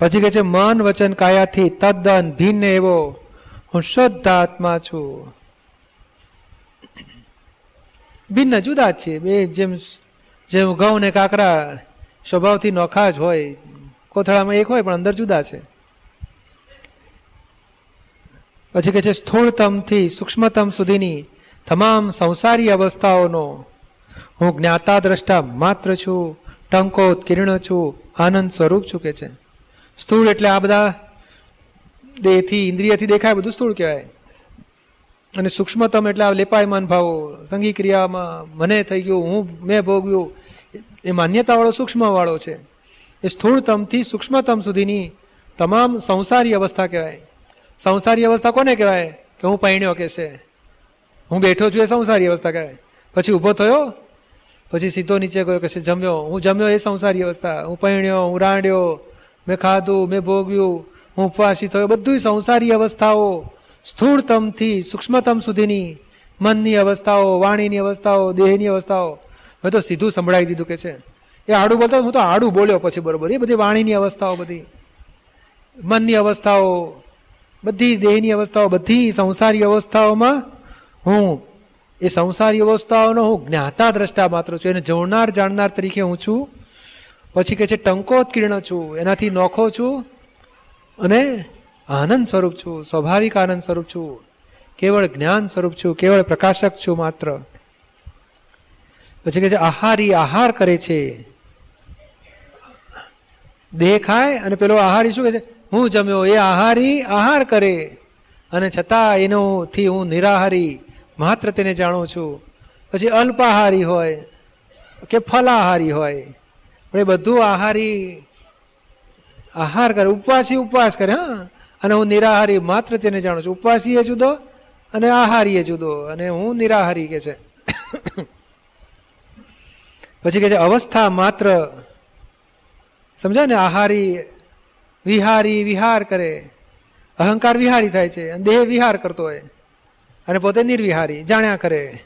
પછી કહે છે, મન વચન કાયાથી તદ્દન ભિન્ન એવો. હું શુદ્ધ આત્મા છું. ભિન્ન જુદા છે. બે જેમ જેમ ઘઉં ને કાકરા સ્વભાવથી નોખા જ હોય, કોથળામાં એક હોય, પણ અંદર જુદા છે. પછી કે છે, સ્થૂળતમથી સૂક્ષ્મતમ સુધીની તમામ સંસારી અવસ્થાઓનો હું જ્ઞાતા દ્રષ્ટા માત્ર છું. ટંકોત કિરણ છું. આનંદ સ્વરૂપ છું કે છે. સ્થૂળ એટલે આ બધા દેહથી, ઇન્દ્રિયથી દેખાય, બધું સ્થૂળ કહેવાય. અને સૂક્ષ્મતમ એટલે આ લેપાયમાન ભાવો સંગી ક્રિયામાં મને થઈ ગયું, હું, મેં ભોગવ્યું, એ માન્યતાવાળો સૂક્ષ્મવાળો છે. એ સ્થૂળતમથી સૂક્ષ્મતમ સુધીની તમામ સંસારી અવસ્થા કહેવાય. સંસારી અવસ્થા કોને કહેવાય? કે હું પૈણ્યો કે છે. હું બેઠો છું એ સંસારી અવસ્થા કહેવાય. પછી ઊભો થયો, પછી સીધો નીચે ગયો કે છે, જમ્યો. હું જમ્યો એ સંસારી અવસ્થા. હું પૈણ્યો હું રાંડ્યો મેં ખાધું, મેં ભોગ્યું, હું ઉપવાસી થયો. બધું સંસારી અવસ્થાઓ સ્થૂળતમથી, સૂક્ષ્મતમ સુધીની મનની અવસ્થાઓ, વાણીની અવસ્થાઓ, દેહની અવસ્થાઓ, મેં તો સીધું સંભળાવી દીધું કે છે. એ આડું બોલતા હું તો આડું બોલ્યો પછી બરોબર. એ બધી વાણીની અવસ્થાઓ બધી, મનની અવસ્થાઓ, બધી દેહની અવસ્થાઓ, બધી સંસારી અવસ્થાઓમાં હું, એ સંસારી અવસ્થાઓનો હું જ્ઞાતા દ્રષ્ટા માત્ર છું. એને જોનાર જાણનાર તરીકે હું છું. પછી કે છે, ટંકોત્કીર્ણ છું, એનાથી નોખો છું અને આનંદ સ્વરૂપ છું, સ્વાભાવિક આનંદ સ્વરૂપ છું, કેવળ જ્ઞાન સ્વરૂપ છું, કેવળ પ્રકાશક છું માત્ર. પછી કે છે, આહારી આહાર કરે છે. દેહ ખાય અને પેલો આહારી શું કહે છે, હું જમ્યો, એ આહારી આહાર કરે અને છતાં એનોથી હું નિરાહારી, માત્ર તેને જાણું છું. પછી અલ્પાહારી હોય કે ફલાહારી હોય. પણ એ બધું આહારી આહાર કરે, ઉપવાસી ઉપવાસ કરે, હા. અને હું નિરાહારી માત્ર તેને જાણું છું. ઉપવાસી એ જુદો અને આહારી એ જુદો. અને હું નિરાહારી કે છે. પછી કે છે, અવસ્થા માત્ર. સમજાય ને? આહારી વિહારી વિહાર કરે. અહંકાર વિહારી થાય છે. અને દેહ વિહાર કરતો હોય. અને પોતે નિર્વિહારી, જાણ્યા કરે.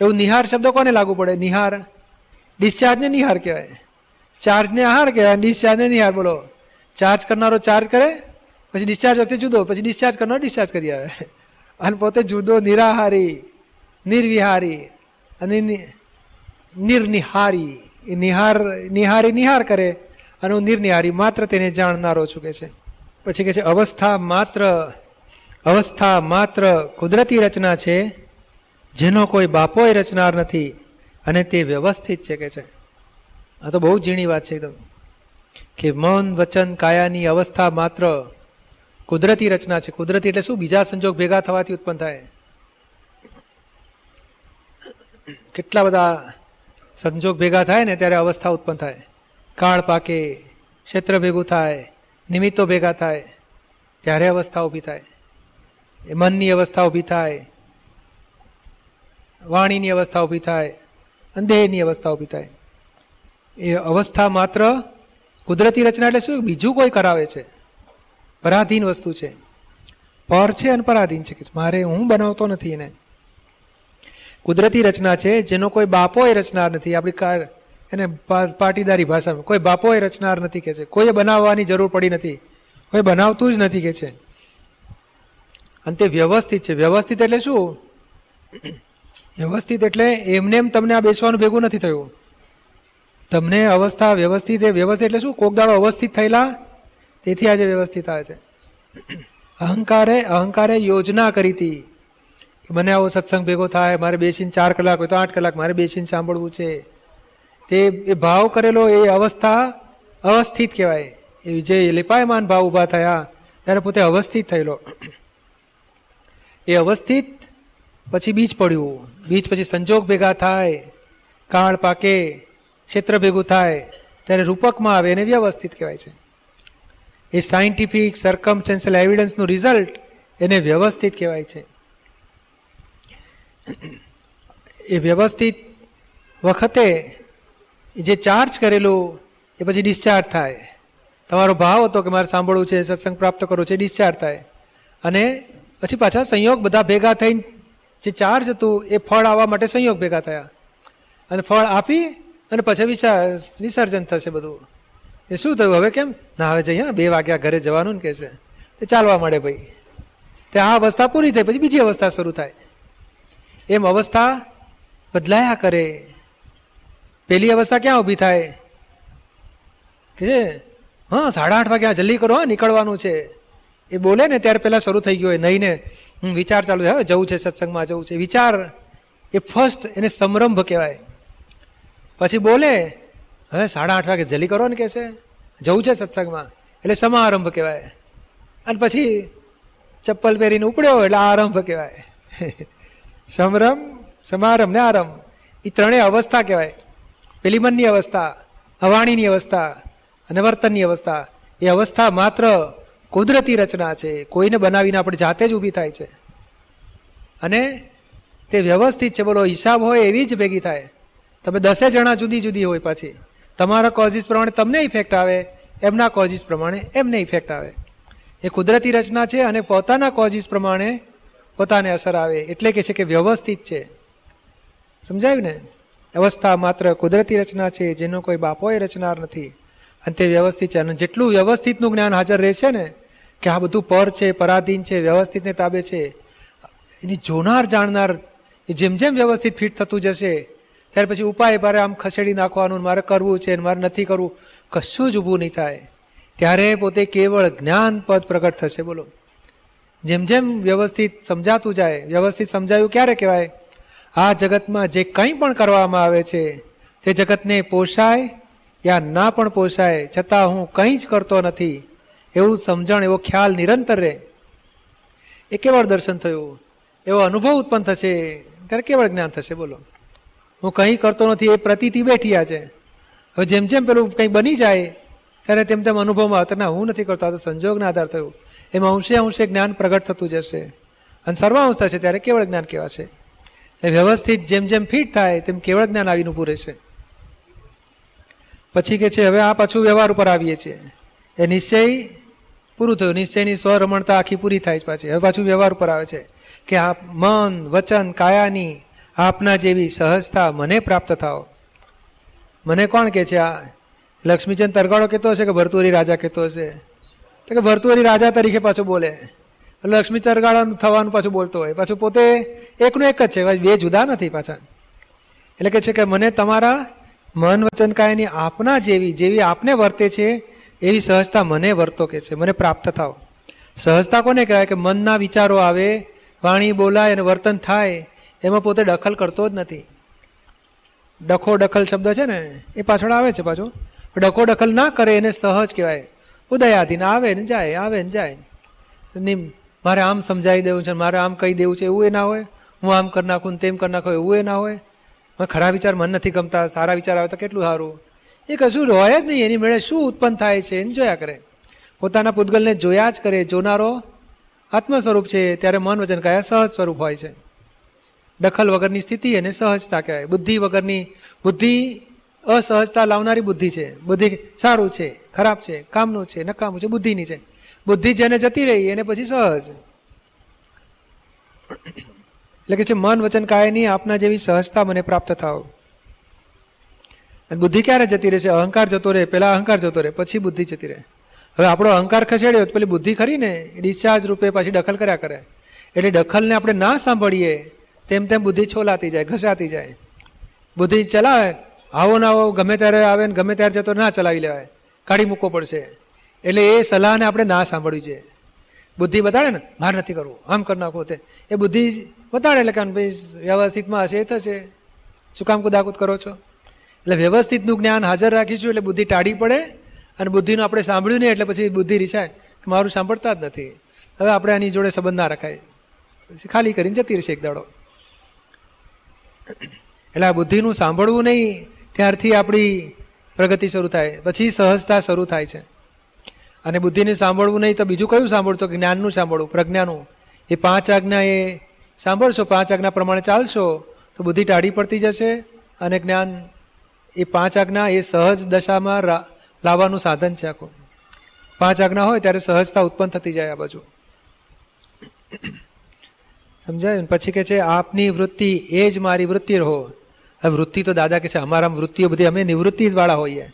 એવું નિહાર શબ્દ કોને લાગુ પડે? નિહાર, ડિસ્ચાર્જને નિહાર કહેવાય. ચાર્જને આહાર કહેવાય ડિસ્ચાર્જને નિહાર બોલો. ચાર્જ કરનારો ચાર્જ કરે, પછી ડિસ્ચાર્જ વખતે જુદો, પછી ડિસ્ચાર્જ કરનારો ડિસ્ચાર્જ કરી આવે. અને પોતે જુદો, નિરાહારી, નિર્વિહારી અને નિર્નિહારી. નિહાર, નિહારી નિહાર કરે અને હું નિર્નિહારી માત્ર તેને જાણનારો છું કે છે. પછી કે છે, અવસ્થા માત્ર અવસ્થા માત્ર કુદરતી રચના છે, જેનો કોઈ બાપોય રચનાર નથી અને તે વ્યવસ્થિત છે, કે છે. આ તો બહુ ઝીણી વાત છે એકદમ. કે મન, વચન, કાયાની અવસ્થા માત્ર કુદરતી રચના છે. કુદરતી એટલે શું? બીજા સંજોગ ભેગા થવાથી ઉત્પન્ન થાય. કેટલા બધા સંજોગ ભેગા થાય ને ત્યારે અવસ્થા ઉત્પન્ન થાય. કાળ પાકે, ક્ષેત્ર ભેગું થાય, નિમિત્તો ભેગા થાય, ત્યારે અવસ્થા ઊભી થાય. એ મનની અવસ્થા ઊભી થાય, વાણીની અવસ્થા ઊભી થાય, અને દેહની અવસ્થા ઊભી થાય. એ અવસ્થા માત્ર કુદરતી રચના એટલે શું? બીજું કોઈ કરાવે છે? પરાધીન વસ્તુ છે. પર છે અને પરાધીન છે. કે મારે હું બનાવતો નથી એને. કુદરતી રચના છે, જેનો કોઈ બાપોય રચનાર નથી. આપણી એને પાટીદારી ભાષામાં કોઈ બાપોએ રચનાર નથી કે છે. કોઈએ બનાવવાની જરૂર પડી નથી. કોઈ બનાવતું જ નથી કે છે. અને તે વ્યવસ્થિત છે. વ્યવસ્થિત એટલે શું? વ્યવસ્થિત એટલે એમને એમ તમને આ બેસવાનું ભેગું નથી થયું. તમને અવસ્થા વ્યવસ્થિત એ વ્યવસ્થિત એટલે શું? કોક દાડો અવસ્થિત થયેલા? તેથી આજે વ્યવસ્થિત આવે છે. અહંકારે અહંકારે યોજના કરી હતી કે મને આવો સત્સંગ ભેગો થાય, મારે બેસીને ચાર કલાક હોય તો આઠ કલાક મારે બેસીને સાંભળવું છે. તે, એ ભાવ કરેલો એ અવસ્થા અવસ્થિત કહેવાય. એ જે લિપાયમાન ભાવ ઊભા થયા, ત્યારે પોતે અવસ્થિત થયેલો. એ અવસ્થિત પછી બીજ પડ્યું. બીજ પછી સંજોગ ભેગા થાય. કાળ પાકે. ક્ષેત્ર ભેગું થાય, ત્યારે રૂપકમાં આવે એને વ્યવસ્થિત કહેવાય છે. એ સાયન્ટિફિક સરકમસ્ટેન્શિયલ એવિડન્સનું રિઝલ્ટ એને વ્યવસ્થિત કહેવાય છે. એ વ્યવસ્થિત વખતે જે ચાર્જ કરેલું, એ પછી ડિસ્ચાર્જ થાય. તમારો ભાવ હતો કે મારે સાંભળવું છે, સત્સંગ પ્રાપ્ત કરવો છે ડિસ્ચાર્જ થાય. અને પછી પાછા સંયોગ બધા ભેગા થઈને જે ચાર્જ હતું, એ ફળ આવવા માટે સંયોગ ભેગા થયા. અને ફળ આપી અને પછી વિસર્જન થશે બધું. એ શું થયું? હવે કેમ? ના, હવે જઈએ બે વાગ્યા ઘરે જવાનું ને કે છે તે ચાલવા મળે ભાઈ. તે આ અવસ્થા પૂરી થઈ, પછી બીજી અવસ્થા શરૂ થાય. એમ અવસ્થા બદલાયા કરે. પહેલી અવસ્થા ક્યાં ઊભી થાય? કે છે, હા, સાડા આઠ વાગ્યા જલ્દી કરો, હા, નીકળવાનું છે. એ બોલે ને ત્યારે પહેલાં શરૂ થઈ ગયો હોય. નહીં ને વિચાર ચાલુ થાય. જવું છે, સત્સંગમાં જવું છે. વિચાર એ ફર્સ્ટ એને સમરંભ કહેવાય. પછી બોલે, હવે સાડા આઠ વાગે જલી કરો ને કે છે જવું છે સત્સંગમાં. એટલે સમારંભ કહેવાય. અને પછી ચપ્પલ પહેરીને ઉપડ્યો એટલે આરંભ કહેવાય. સમરંભ, સમારંભ ને આરંભ. એ ત્રણેય અવસ્થા કહેવાય. પેલી મનની અવસ્થા, અવાણીની અવસ્થા અને વર્તનની અવસ્થા. એ અવસ્થા માત્ર કુદરતી રચના છે. કોઈને બનાવીને આપણે જાતે જ ઊભી થાય છે. અને તે વ્યવસ્થિત છે. બોલો, હિસાબ હોય એવી જ ભેગી થાય. તમે દસે જણા જુદી જુદી હોય પાછી. તમારા કોઝિસ પ્રમાણે તમને ઇફેક્ટ આવે, એમના કોઝિસ પ્રમાણે એમને ઇફેક્ટ આવે. એ કુદરતી રચના છે અને પોતાના કોઝિસ પ્રમાણે પોતાને અસર આવે, એટલે કે છે કે વ્યવસ્થિત છે. સમજાયું ને? અવસ્થા માત્ર કુદરતી રચના છે, જેનો કોઈ બાપોએ રચનાર નથી. અને તે વ્યવસ્થિત છે. અને જેટલું વ્યવસ્થિતનું જ્ઞાન હાજર રહેશે ને, કે આ બધું પર છે, પરાધીન છે, વ્યવસ્થિતને તાબે છે, એની જોનાર, જાણનાર જેમ જેમ વ્યવસ્થિત ફિટ થતું જશે ત્યારે પછી ઉપાય મારે આમ ખસેડી નાખવાનું, મારે કરવું છે મારે નથી કરવું, કશું જ ઊભું નહીં થાય. ત્યારે પોતે કેવળ જ્ઞાન પદ પ્રગટ થશે, બોલો. જેમ જેમ વ્યવસ્થિત સમજાતું જાય, વ્યવસ્થિત સમજાયું ક્યારે કહેવાય? આ જગતમાં જે કંઈ પણ કરવામાં આવે છે, તે જગતને પોષાય યા ના પણ પોષાય, છતાં હું કંઈ જ કરતો નથી, એવું સમજણ, એવો ખ્યાલ નિરંતર રહે. એ કેવળ દર્શન થયું, એવો અનુભવ ઉત્પન્ન થશે, ત્યારે કેવળ જ્ઞાન થશે, બોલો. હું કંઈ કરતો નથી, એ પ્રતિથી બેઠી છે. હવે જેમ જેમ પેલું કંઈ બની જાય, ત્યારે તેમ તેમ અનુભવમાં આવતા ના હું નથી કરતો, આ તો સંજોગના આધાર થયું. એમાં અંશે અંશે જ્ઞાન પ્રગટ થતું જશે. અને સર્વાંશ થશે ત્યારે કેવળ જ્ઞાન કહેવાશે. એ વ્યવસ્થિત જેમ જેમ ફિટ થાય, તેમ કેવળ જ્ઞાન આવીને ઊભું રહેશે. પછી કે છે, હવે આ પાછું વ્યવહાર ઉપર આવીએ છીએ. એ નિશ્ચય પૂરું થયું. નિશ્ચયની સ્વરમણતા આખી પૂરી થાય છે પાછી. હવે પાછું વ્યવહાર ઉપર આવે છે. કે આ મન, વચન, કાયાની આપના જેવી સહજતા મને પ્રાપ્ત થાવ મને કોણ કે છે, આ લક્ષ્મીચંદ તરગાડો કહેતો હશે કે ભરતુરી રાજા કહેતો હશે? તો કે ભરતુરી રાજા તરીકે પાછું બોલે. લક્ષ્મી તરગાળાનું થવાનું પાછું બોલતો હોય. પાછું પોતે એકનું એક જ છે બે જુદા નથી પાછા. એટલે કે છે કે મને તમારા મન વચન કાયની આપના જેવી જેવી આપને વર્તે છે, એવી સહજતા મને વર્તો કે છે, મને પ્રાપ્ત થાવ સહજતા કોને કહેવાય? કે મનના વિચારો આવે, વાણી બોલાય અને વર્તન થાય એમાં પોતે દખલ કરતો જ નથી. ડખો દખલ શબ્દ છે ને, એ પાછળ આવે છે પાછો. ડખો દખલ ના કરે એને સહજ કહેવાય. ઉદયાધીન આવે ને જાય, આવે ને જાય. નિમ, મારે આમ સમજાવી દેવું છે, મારે આમ કહી દેવું છે, એવું એ ના હોય. હું આમ કરી નાખું તેમ કરી નાખું, એવું એ ના હોય. મને ખરા વિચાર મન નથી ગમતા, સારા વિચાર આવે તો કેટલું સારું. એ કશું હોય જ નહીં, એની મેળે શું ઉત્પન્ન થાય છે, એને જોયા કરે. પોતાના પૂતગલને જોયા જ કરે, જોનારો આત્મ સ્વરૂપ છે, ત્યારે મન વચન કયા સહજ સ્વરૂપ હોય છે. દખલ વગરની સ્થિતિ એને સહજતા કહેવાય. બુદ્ધિ વગરની, બુદ્ધિ અસહજતા લાવનારી બુદ્ધિ છે. બુદ્ધિ સારું છે, ખરાબ છે, કામનું છે, નકામું છે, બુદ્ધિની છે. બુદ્ધિ જેને જતી રહી, એને પછી સહજ. એટલે કે છે, મન, વચન કાયની આપના જેવી સહજતા મને પ્રાપ્ત થાવ. અને બુદ્ધિ ક્યારે જતી રહેશે? અહંકાર જતો રહે પહેલા અહંકાર જતો રહે, પછી બુદ્ધિ જતી રહે. હવે આપણો અહંકાર ખસેડ્યો તો પેલી બુદ્ધિ ખરી ને? ડિસ્ચાર્જ રૂપે પાછી દખલ કર્યા કરે. એટલે દખલને આપણે ના સાંભળીએ તેમ તેમ બુદ્ધિ છોલાતી જાય, ઘસાતી જાય. બુદ્ધિ ચલાવે, આવો ના આવો, ગમે ત્યારે આવે ને ગમે ત્યારે જતો, ના ચલાવી લેવાય. કાઢી મૂકવો પડશે. એટલે એ સલાહને આપણે ના સાંભળવી છે બુદ્ધિ બતાડે ને, માર નથી કરવું, આમ કરી નાખો તે. એ બુદ્ધિ બતાડે એટલે કારણ ભાઈ વ્યવસ્થિતમાં હશે એ થશે. શું કામ કુદાકુદ કરો છો? એટલે વ્યવસ્થિતનું જ્ઞાન હાજર રાખીશું એટલે બુદ્ધિ ટાળી પડે અને બુદ્ધિનું આપણે સાંભળ્યું નહીં એટલે પછી બુદ્ધિ રીસાય. કે મારું સાંભળતા જ નથી. હવે આપણે આની જોડે સંબંધ ના રખાય. ખાલી કરીને જતી રહેશે એક દાડો. એટલે આ બુદ્ધિનું સાંભળવું નહીં, ત્યારથી આપણી પ્રગતિ શરૂ થાય. પછી સહજતા શરૂ થાય છે. અને બુદ્ધિને સાંભળવું નહીં તો બીજું કયું સાંભળતો જ્ઞાનનું સાંભળવું? પ્રજ્ઞાનું. એ પાંચ આજ્ઞા એ સાંભળશો, પાંચ આજ્ઞા પ્રમાણે ચાલશો, તો બુદ્ધિ ટાળી પડતી જશે અને જ્ઞાન એ પાંચ આજ્ઞા એ સહજ દશામાં લાવવાનું સાધન છે આખું. પાંચ આજ્ઞા હોય ત્યારે સહજતા ઉત્પન્ન થતી જાય આ બાજુ. સમજાય? પછી કે છે, આપની વૃત્તિ એ જ મારી વૃત્તિ રહો. હવે વૃત્તિ તો દાદા કે છે અમારા વૃત્તિઓ બધી, અમે નિવૃત્તિ જ વાળા હોઈએ.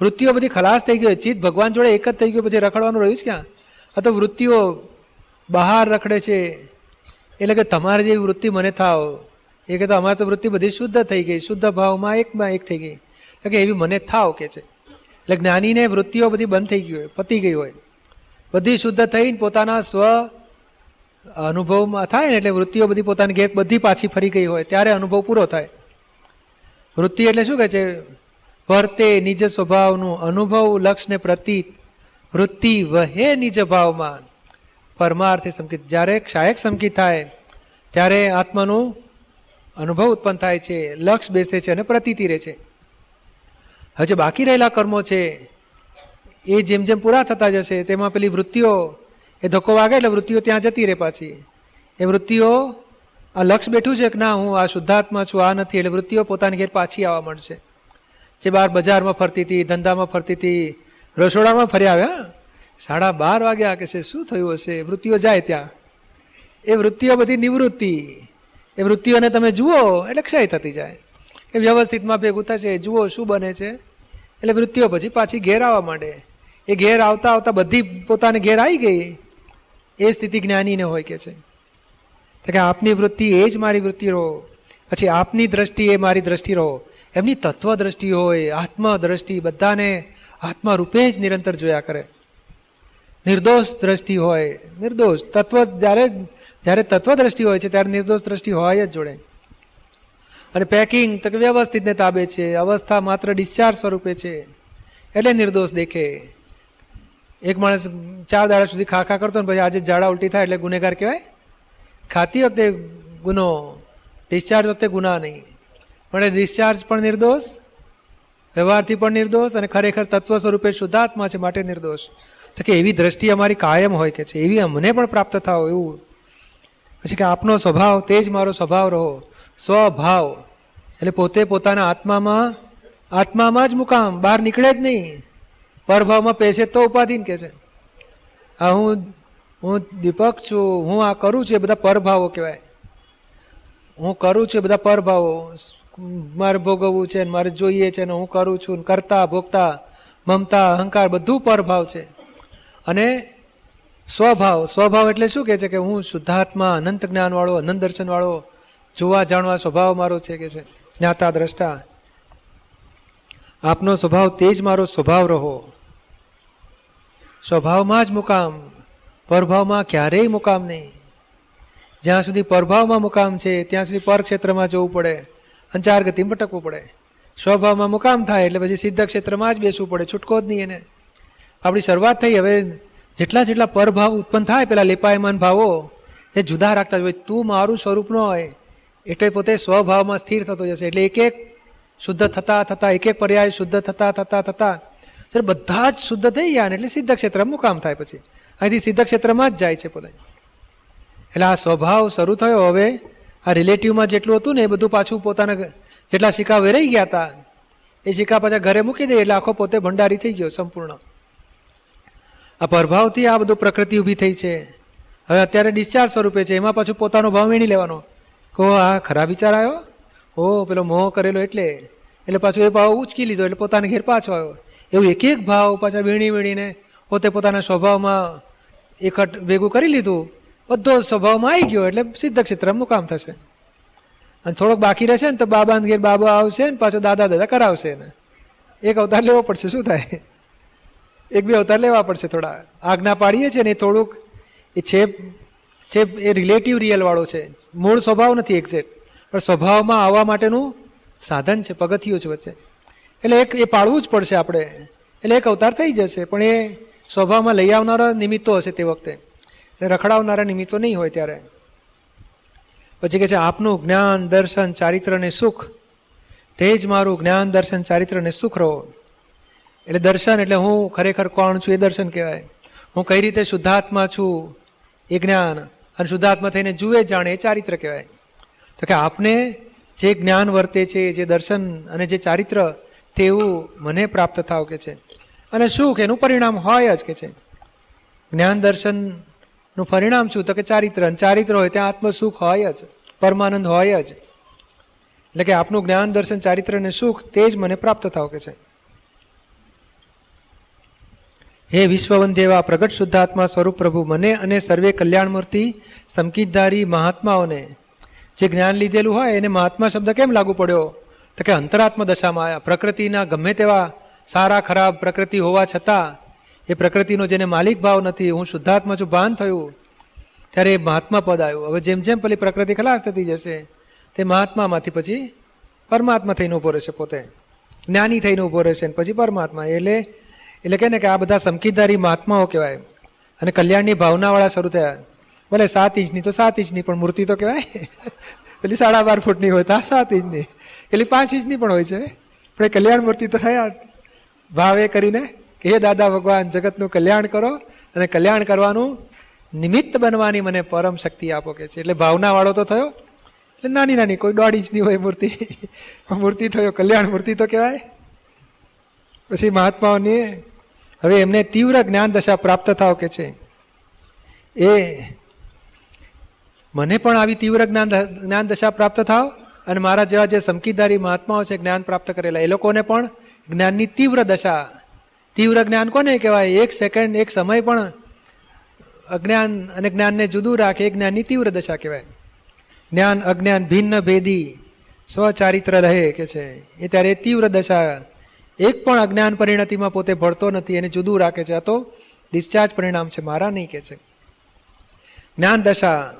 વૃત્તિઓ બધી ખલાસ થઈ ગઈ ચિત્ત ભગવાન જોડે એક જ થઈ ગયું, પછી રખડવાનું રહ્યું છે ક્યાં? આ તો વૃત્તિઓ બહાર રખડે છે. એટલે કે તમારે જેવી વૃત્તિ મને થાવ એ કે તો અમારી તો વૃત્તિ બધી શુદ્ધ થઈ ગઈ, શુદ્ધ ભાવમાં એકમાં એક થઈ ગઈ. તો કે એવી મને થાવ કે છે. એટલે જ્ઞાનીને વૃત્તિઓ બધી બંધ થઈ ગઈ હોય, પતી ગઈ હોય. બધી શુદ્ધ થઈને પોતાના સ્વ અનુભવમાં થાય ને એટલે વૃત્તિઓ બધી પોતાની ઘેર બધી પાછી ફરી ગઈ હોય, ત્યારે અનુભવ પૂરો થાય. વૃત્તિ એટલે શું કહે છે? વર્તે નિજ સ્વભાવનું, અનુભવ લક્ષને પ્રતીત, વૃત્તિ વહે નિજ ભાવમાં. પરમાર્થે સંકિત. જ્યારે ક્ષાયક સંકિત થાય, ત્યારે આત્માનું અનુભવ ઉત્પન્ન થાય છે, લક્ષ બેસે છે અને પ્રતીતિ રહે છે. હવે બાકી રહેલા કર્મો છે, એ જેમ જેમ પૂરા થતા જશે, તેમાં પેલી વૃત્તિઓ એ ધક્કો વાગે એટલે વૃત્તિઓ ત્યાં જતી રહે પાછી. એ વૃત્તિઓ, આ લક્ષ બેઠું છે કે ના, હું આ શુદ્ધાત્મા છું, આ નથી, એટલે વૃત્તિઓ પોતાની ઘેર પાછી આવવા મળશે જે બહાર બજારમાં ફરતી હતી, ધંધામાં ફરતી હતી, રસોડામાં ફરી આવ્યા સાડા બાર વાગ્યા કે છે, શું થયું હશે? વૃત્તિઓ જાય ત્યાં. એ વૃત્તિઓ બધી નિવૃત્તિ. એ વૃત્તિઓને તમે જુઓ, એટલે ક્ષય થતી જાય. એ વ્યવસ્થિતમાં ભેગું થશે, જુઓ શું બને છે. એટલે વૃત્તિઓ પછી પાછી ઘેર આવવા માંડે. એ ઘેર આવતા આવતા બધી પોતાને ઘેર આવી ગઈ. એ સ્થિતિ જ્ઞાનીને હોય કે છે. તો કે આપની વૃત્તિ એ જ મારી વૃત્તિ રહો. પછી આપની દ્રષ્ટિ એ મારી દ્રષ્ટિ રહો. એમની તત્વ દ્રષ્ટિ હોય, આત્મદ્રષ્ટિ, બધાને આત્મા રૂપે જ નિરંતર જોયા કરે. નિર્દોષ દ્રષ્ટિ હોય, નિર્દોષ. તત્વ જ્યારે જ્યારે તત્વ દ્રષ્ટિ હોય છે, ત્યારે નિર્દોષ દ્રષ્ટિ હોય જ જોડે. અને પેકિંગ તો કે વ્યવસ્થિતને તાબે છે. અવસ્થા માત્ર ડિસ્ચાર્જ સ્વરૂપે છે. એટલે નિર્દોષ દેખે. એક માણસ ચાર દાડા સુધી ખા ખા કરતો ને પછી આજે ઝાડા ઉલટી થાય એટલે ગુનેગાર કહેવાય. ખાતી વખતે ગુનો ડિસ્ચાર્જ વખતે ગુના નહીં. પણ એ ડિસ્ચાર્જ પણ નિર્દોષ, વ્યવહારથી પણ નિર્દોષ અને ખરેખર તત્વ સ્વરૂપે શુદ્ધાત્મા છે માટે નિર્દોષ. તો કે એવી દ્રષ્ટિ અમારી કાયમ હોય કે છે? એવી અમને પણ પ્રાપ્ત થાવ એવું. પછી કે આપનો સ્વભાવ, તે જ મારો સ્વભાવ રહો. સ્વભાવ. એટલે પોતે પોતાના આત્મામાં આત્મામાં જ મુકામ. બહાર નીકળે જ નહીં. પરભાવમાં પેશે તો ઉપાધિન કે છે? આ હું હું દીપક છું, હું આ કરું છું એ બધા પરભાવો કહેવાય. હું કરું છું એ બધા પરભાવો. મારે ભોગવવું છે ને મારે જોઈએ છે ને હું કરું છું કરતા, ભોગતા, મમતા, અહંકાર બધું પરભાવ છે. અને સ્વભાવ સ્વભાવ એટલે શું કહે છે કે હું શુદ્ધાત્મા, અનંત જ્ઞાનવાળો, અનંત દર્શનવાળો, જોવા જાણવા સ્વભાવ મારો છે કે છે? જ્ઞાતા દ્રષ્ટા. આપનો સ્વભાવ તે જ મારો સ્વભાવ રહો. સ્વભાવમાં જ મુકામ, પરભાવમાં ક્યારેય મુકામ નહીં. જ્યાં સુધી પરભાવમાં મુકામ છે, ત્યાં સુધી પરક્ષેત્રમાં જવું પડે અને ચાર ગતિમાં ભટકવું પડે. સ્વભાવમાં મુકામ થાય એટલે પછી સિદ્ધ ક્ષેત્રમાં જ બેસવું પડે, છૂટકો જ નહીં એને. આપણી શરૂઆત થઈ, હવે જેટલા જેટલા પરભાવ ઉત્પન્ન થાય, પેલા લેપાયમાન ભાવો, એ જુદા રાખતા હોય. તું મારું સ્વરૂપ ન હોય, એટલે પોતે સ્વભાવમાં સ્થિર થતો જશે. એટલે એક એક શુદ્ધ થતા થતા, એક એક પર્યાય શુદ્ધ થતા થતા થતા સર, બધા જ શુદ્ધ થઈ ગયા એટલે સિદ્ધ ક્ષેત્ર મુકામ થાય પછી. અહીંથી સિદ્ધ ક્ષેત્રમાં જ જાય છે પોતે. એટલે આ સ્વભાવ શરૂ થયો. હવે આ રિલેટિવમાં જેટલું હતું ને એ બધું પાછું પોતાના જેટલા સિક્કા વેરાઈ ગયા હતા એ સિક્કા પાછા ઘરે મૂકી દે એટલે આખો પોતે ભંડારી થઈ ગયો સંપૂર્ણ. આ પ્રભાવથી આ બધું પ્રકૃતિ ઊભી થઈ છે. હવે અત્યારે ડિસ્ચાર્જ સ્વરૂપે છે. એમાં પાછું પોતાનો ભાવ વીણી લેવાનો. કહો, આ ખરાબ વિચાર આવ્યો? ઓ પેલો મોહ કરેલો એટલે. એટલે પાછું એ ભાવ ઉચકી લીધો એટલે પોતાને ઘેર પાછો આવ્યો. એવું એક એક ભાવ પાછા વીણી વીણીને પોતે પોતાના સ્વભાવમાં એકઠ ભેગું કરી લીધું, બધો સ્વભાવમાં આવી ગયો એટલે સિદ્ધ ક્ષેત્ર મુકામ થશે. અને થોડોક બાકી રહેશે ને તો બાબા ઘેર બાબા આવશે ને પાછો દાદા દાદા કરાવશે ને એક અવતાર લેવો પડશે, શું થાય? એક બે અવતાર લેવા પડશે થોડા. આજ્ઞા પાડીએ છીએ ને થોડુંક, એ છે છે એ રિલેટિવ રિયલ વાળો છે. મૂળ સ્વભાવ નથી એક્ઝેક્ટ પણ સ્વભાવમાં આવવા માટેનું સાધન છે, પગથિયું છે વચ્ચે. એટલે એક એ પાળવું જ પડશે આપણે. એટલે એક અવતાર થઈ જશે, પણ એ સ્વભાવમાં લઈ આવનારા નિમિત્તો હશે તે વખતે. રખડાવનારા નિમિત્તો નહીં હોય ત્યારે. પછી કહે છે, આપનું જ્ઞાન, દર્શન, ચારિત્ર અને સુખ. તે જ મારું જ્ઞાન, દર્શન, ચારિત્ર અને સુખ રહો. એટલે દર્શન એટલે હું ખરેખર કોણ છું એ દર્શન કહેવાય. હું કઈ રીતે શુદ્ધાત્મા છું એ જ્ઞાન અને શુદ્ધાત્મા થઈને જુએ, જાણે એ ચારિત્ર કહેવાય. તો કે આપને જે જ્ઞાન વર્તે છે, જે દર્શન અને જે ચારિત્ર તેવું મને પ્રાપ્ત થાવ કે છે. અને સુખ એનું પરિણામ હોય જ કે છે. જ્ઞાન દર્શનનું પરિણામ શું? તો કે ચારિત્ર. ચારિત્ર હોય ત્યાં આત્મ સુખ હોય જ. પરમાનંદ હોય જ. એટલે કે આપનું જ્ઞાન દર્શન, ચારિત્ર અને સુખ તે જ મને પ્રાપ્ત થાવ કે છે. હે વિશ્વવંધ્યવા પ્રગટ શુદ્ધાત્મા સ્વરૂપ પ્રભુ, મને અને સર્વે કલ્યાણમૂર્તિ સમકીતધારી મહાત્માઓને, જે જ્ઞાન લીધેલું હોય એને મહાત્મા શબ્દ કેમ લાગુ પડ્યો? તો કે અંતરાત્મ દશામાં આવ્યા પ્રકૃતિના ગમે તેવા સારા, ખરાબ પ્રકૃતિ હોવા છતાં, એ પ્રકૃતિનો જેને માલિક ભાવ નથી, હું શુદ્ધાત્મા છું ભાન થયું, ત્યારે એ મહાત્મા પદ આવ્યું. હવે જેમ જેમ પેલી પ્રકૃતિ ખલાસ થતી જશે તે મહાત્મામાંથી પછી પરમાત્મા થઈને ઊભો રહેશે પોતે. જ્ઞાની થઈને ઊભો રહેશે પછી પરમાત્મા. એટલે એટલે કહે ને કે આ બધા સમકીદારી મહાત્માઓ કહેવાય. અને કલ્યાણની ભાવનાવાળા શરૂ થયા. ભલે સાત ઇંચની તો સાત ઇંચની, પણ મૂર્તિ તો કહેવાય. પેલી સાડા બાર ફૂટની હોય તો સાત ઇંચની. પેલી પાંચ ઇંચની પણ હોય છે. પણ એ કલ્યાણ મૂર્તિ તો થયા ભાવે કરીને કે, હે દાદા ભગવાન, જગતનું કલ્યાણ કરો અને કલ્યાણ કરવાનું નિમિત્ત બનવાની મને પરમ શક્તિ આપો કે છે. એટલે ભાવનાવાળો તો થયો. એટલે નાની નાની, કોઈ દોઢ ઇંચની હોય મૂર્તિ. મૂર્તિ થયો, કલ્યાણ મૂર્તિ તો કહેવાય. પછી મહાત્માઓની હવે એમને તીવ્ર જ્ઞાન દશા પ્રાપ્ત થાવ કે છે. એ મને પણ આવી તીવ્ર જ્ઞાન જ્ઞાન દશા પ્રાપ્ત થાવ અને મારા જેવા જે સમકીદારી મહાત્માઓ છે, જ્ઞાન પ્રાપ્ત કરેલા, એ લોકોને પણ જ્ઞાનની તીવ્ર દશા, તીવ્ર જ્ઞાન કોને કહેવાય? એક સેકન્ડ એક સમય પણ અજ્ઞાન અને જ્ઞાનને જુદું રાખે, એ જ્ઞાનની તીવ્ર દશા કહેવાય. જ્ઞાન, અજ્ઞાન, ભિન્ન, ભેદી, સ્વચારિત્ર રહે કે છે, એ ત્યારે તીવ્ર દશા, એક પણ અજ્ઞાન પરિણતિમાં પોતે ભળતો નથી, એને જુદું રાખે છે. આ તો ડિસ્ચાર્જ પરિણામ છે, મારા નહીં કે છે. જ્ઞાન દશા,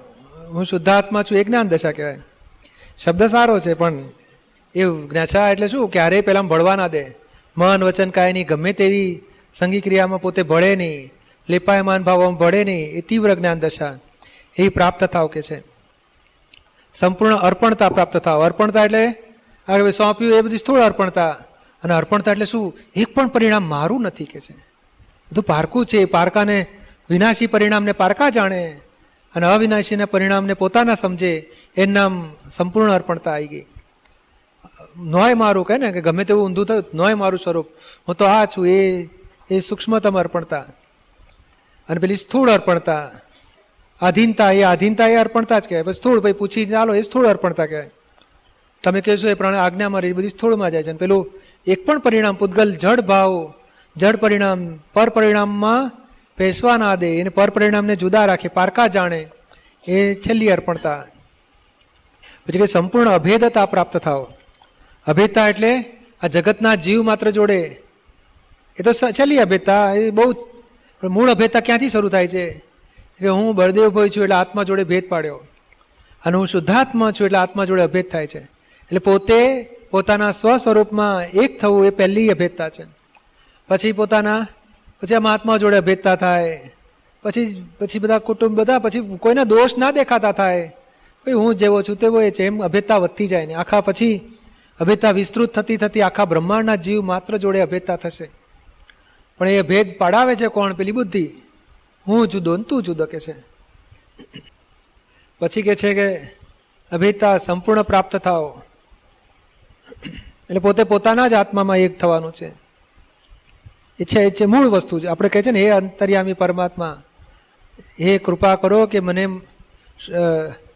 હું શુદ્ધાત્મા છું, એ જ્ઞાન દશા કહેવાય. શબ્દ સારો છે, પણ એ જ્ઞાચા એટલે શું? ક્યારેય પહેલાં ભળવા ના દે. મન વચન કાયની ગમે તેવી સંગી ક્રિયામાં પોતે ભળે નહીં, લેપાયમાન ભાવમાં ભળે નહીં, એ તીવ્ર જ્ઞાન દશા. એ પ્રાપ્ત થાવ કે છે. સંપૂર્ણ અર્પણતા પ્રાપ્ત થાવ. અર્પણતા એટલે હવે સોંપ્યું, એ બધી સ્થૂળ અર્પણતા. અને અર્પણતા એટલે શું? એક પણ પરિણામ મારું નથી કે છે. બધું પારકું છે, પારકાને વિનાશી પરિણામને પારકા જાણે. અને અવિનાશીના પરિણામને પોતાના સમજે એનું નામ સંપૂર્ણ અર્પણતા આવી ગઈ. નોય મારું કહે ને કે ગમે તેવું ઊંધું થયું, નોય મારું સ્વરૂપ. હું તો આ છું, એ એ સૂક્ષ્મતમ અર્પણતા. અને પેલી સ્થૂળ અર્પણતા. આધીનતા, એ આધીનતા એ અર્પણતા જ કહેવાય. સ્થૂળ ભાઈ પૂછી, ચાલો, એ સ્થૂળ અર્પણતા કહેવાય. તમે કહેશો એ પ્રમાણે આજ્ઞામાં રહી બધી સ્થૂળમાં જાય છે. પેલું એક પણ પરિણામ, પૂતગલ, જડ ભાવ, જડ પરિણામ પર પરિણામમાં પેશવા ના દે એને પરપરિણામને જુદા રાખે, પારકા જાણે, એ છેલ્લી અર્પણતા. પછી કે સંપૂર્ણ અભેદતા પ્રાપ્ત થાવ અભેદતા એટલે આ જગતના જીવ માત્ર જોડે. એ તો છેલ્લી અભેદતા, એ બહુ મૂળ અભેદતા ક્યાંથી શરૂ થાય છે? કે હું બળદેવ ભાઈ છું એટલે આત્મા જોડે ભેદ પાડ્યો. અને હું શુદ્ધાત્મા છું એટલે આત્મા જોડે અભેદ થાય છે. એટલે પોતે પોતાના સ્વ સ્વરૂપમાં એક થવું એ પહેલી અભેદતા છે. પછી પોતાના પછી આ મહાત્મા જોડે ભેદતા થાય. પછી પછી બધા કુટુંબ, બધા પછી કોઈના દોષ ના દેખાતા થાય. ભાઈ, હું જેવો છું તેવો એ છે. એમ અભેદતા વધતી જાય ને આખા પછી અભેદતા વિસ્તૃત થતી થતી આખા બ્રહ્માંડના જીવ માત્ર જોડે અભેદતા થશે. પણ એ ભેદ પાડાવે છે કોણ? પેલી બુદ્ધિ. હું જુદો તું જુદો કે છે. પછી કે છે કે અભેદતા સંપૂર્ણ પ્રાપ્ત થાઓ. એટલે પોતે પોતાના જ આત્મામાં એક થવાનું છે. એ છે એ છે મૂળ વસ્તુ છે. આપણે કહે છે ને, હે અંતર્યામી પરમાત્મા, હે કૃપા કરો કે મને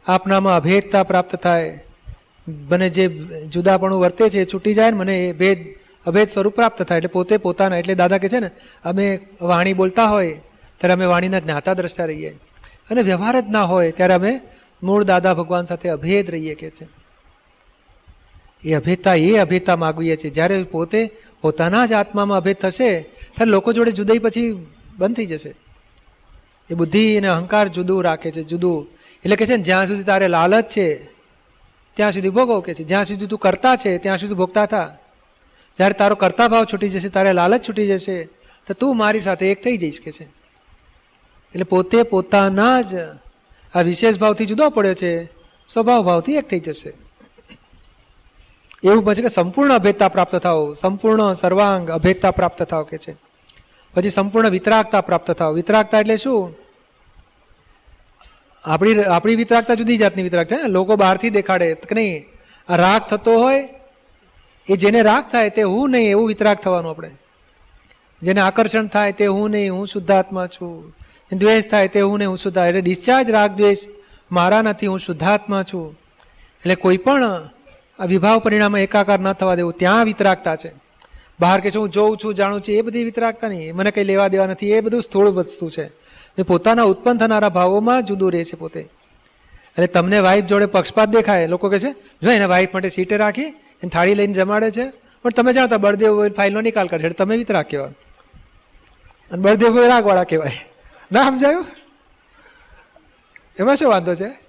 આપનામાં અભેદતા પ્રાપ્ત થાય. મને જે જુદાપણું વર્તે છે એ છૂટી જાય ને, મને એ ભેદ, અભેદ સ્વરૂપ પ્રાપ્ત થાય. એટલે પોતે પોતાના, એટલે દાદા કે છે ને, અમે વાણી બોલતા હોય, ત્યારે અમે વાણીના જ્ઞાતા દ્રષ્ટા રહીએ. અને વ્યવહાર જ ના હોય, ત્યારે અમે મૂળ દાદા ભગવાન સાથે અભેદ રહીએ કે છે. એ અભેદતા એ અભેદતા માગવીએ છીએ. જ્યારે પોતે પોતાના જ આત્મામાં અભેદ થશે, ત્યારે લોકો જોડે જુદાઈ પછી બંધ થઈ જશે. એ બુદ્ધિ અને અહંકાર જુદું રાખે છે, જુદું. એટલે કે છે ને, જ્યાં સુધી તારે લાલચ છે, ત્યાં સુધી ભોગવ કે છે. જ્યાં સુધી તું કરતા છે, ત્યાં સુધી ભોગતા હતા જ્યારે તારો કરતા ભાવ છૂટી જશે, તારે લાલચ છૂટી જશે, તો તું મારી સાથે એક થઈ જઈશ કે છે. એટલે પોતે પોતાના જ આ વિશેષ ભાવથી જુદો પડ્યો છે સ્વભાવ ભાવથી એક થઈ જશે. એવું પછી કે સંપૂર્ણ અભેદતા પ્રાપ્ત થાઓ, સંપૂર્ણ સર્વાંગ અભેદતા પ્રાપ્ત થાઓ કે છે. પછી સંપૂર્ણ વિતરાગતા પ્રાપ્ત થાવ વિતરાગતા એટલે શું? આપણી આપણી વિતરાગતા જુદી જાતની વિતરાગતા છે લોકો બહારથી દેખાડે કે નહીં, આ રાગ થતો હોય, એ જેને રાગ થાય તે હું નહીં, એવું વિતરાગ થવાનું આપણે. જેને આકર્ષણ થાય તે હું નહીં, હું શુદ્ધાત્મા છું. દ્વેષ થાય તે હું નહીં, હું શુદ્ધા, એટલે ડિસ્ચાર્જ રાગ દ્વેષ, મારા નથી, હું શુદ્ધાત્મા છું. એટલે કોઈ પણ આ વિભાવ પરિણામે એકાકાર ન થવા દેવું. ત્યાં વિતરાગતા છે. બહાર કે છે, હું જોઉં છું, જાણું છું, એ બધી વિતરાગતા નહીં. મને કંઈ લેવા દેવા નથી. એ બધું સ્થૂળ વસ્તુ છે. એ પોતાના ઉત્પન્ન થનારા ભાવોમાં જુદું રહે છે પોતે. અને તમને વાઈફ જોડે પક્ષપાત દેખાય. લોકો કહે છે, જો એને વાઈફ માટે સીટે રાખી, એને થાળી લઈને જમાડે છે. પણ તમે જાણતા બળદેવ ફાઇલનો નિકાલ કરે છે તમે વિતરાગ કહેવાય. અને બળદેવ રાગવાળા કહેવાય. ના સમજાયું? એમાં શું વાંધો છે?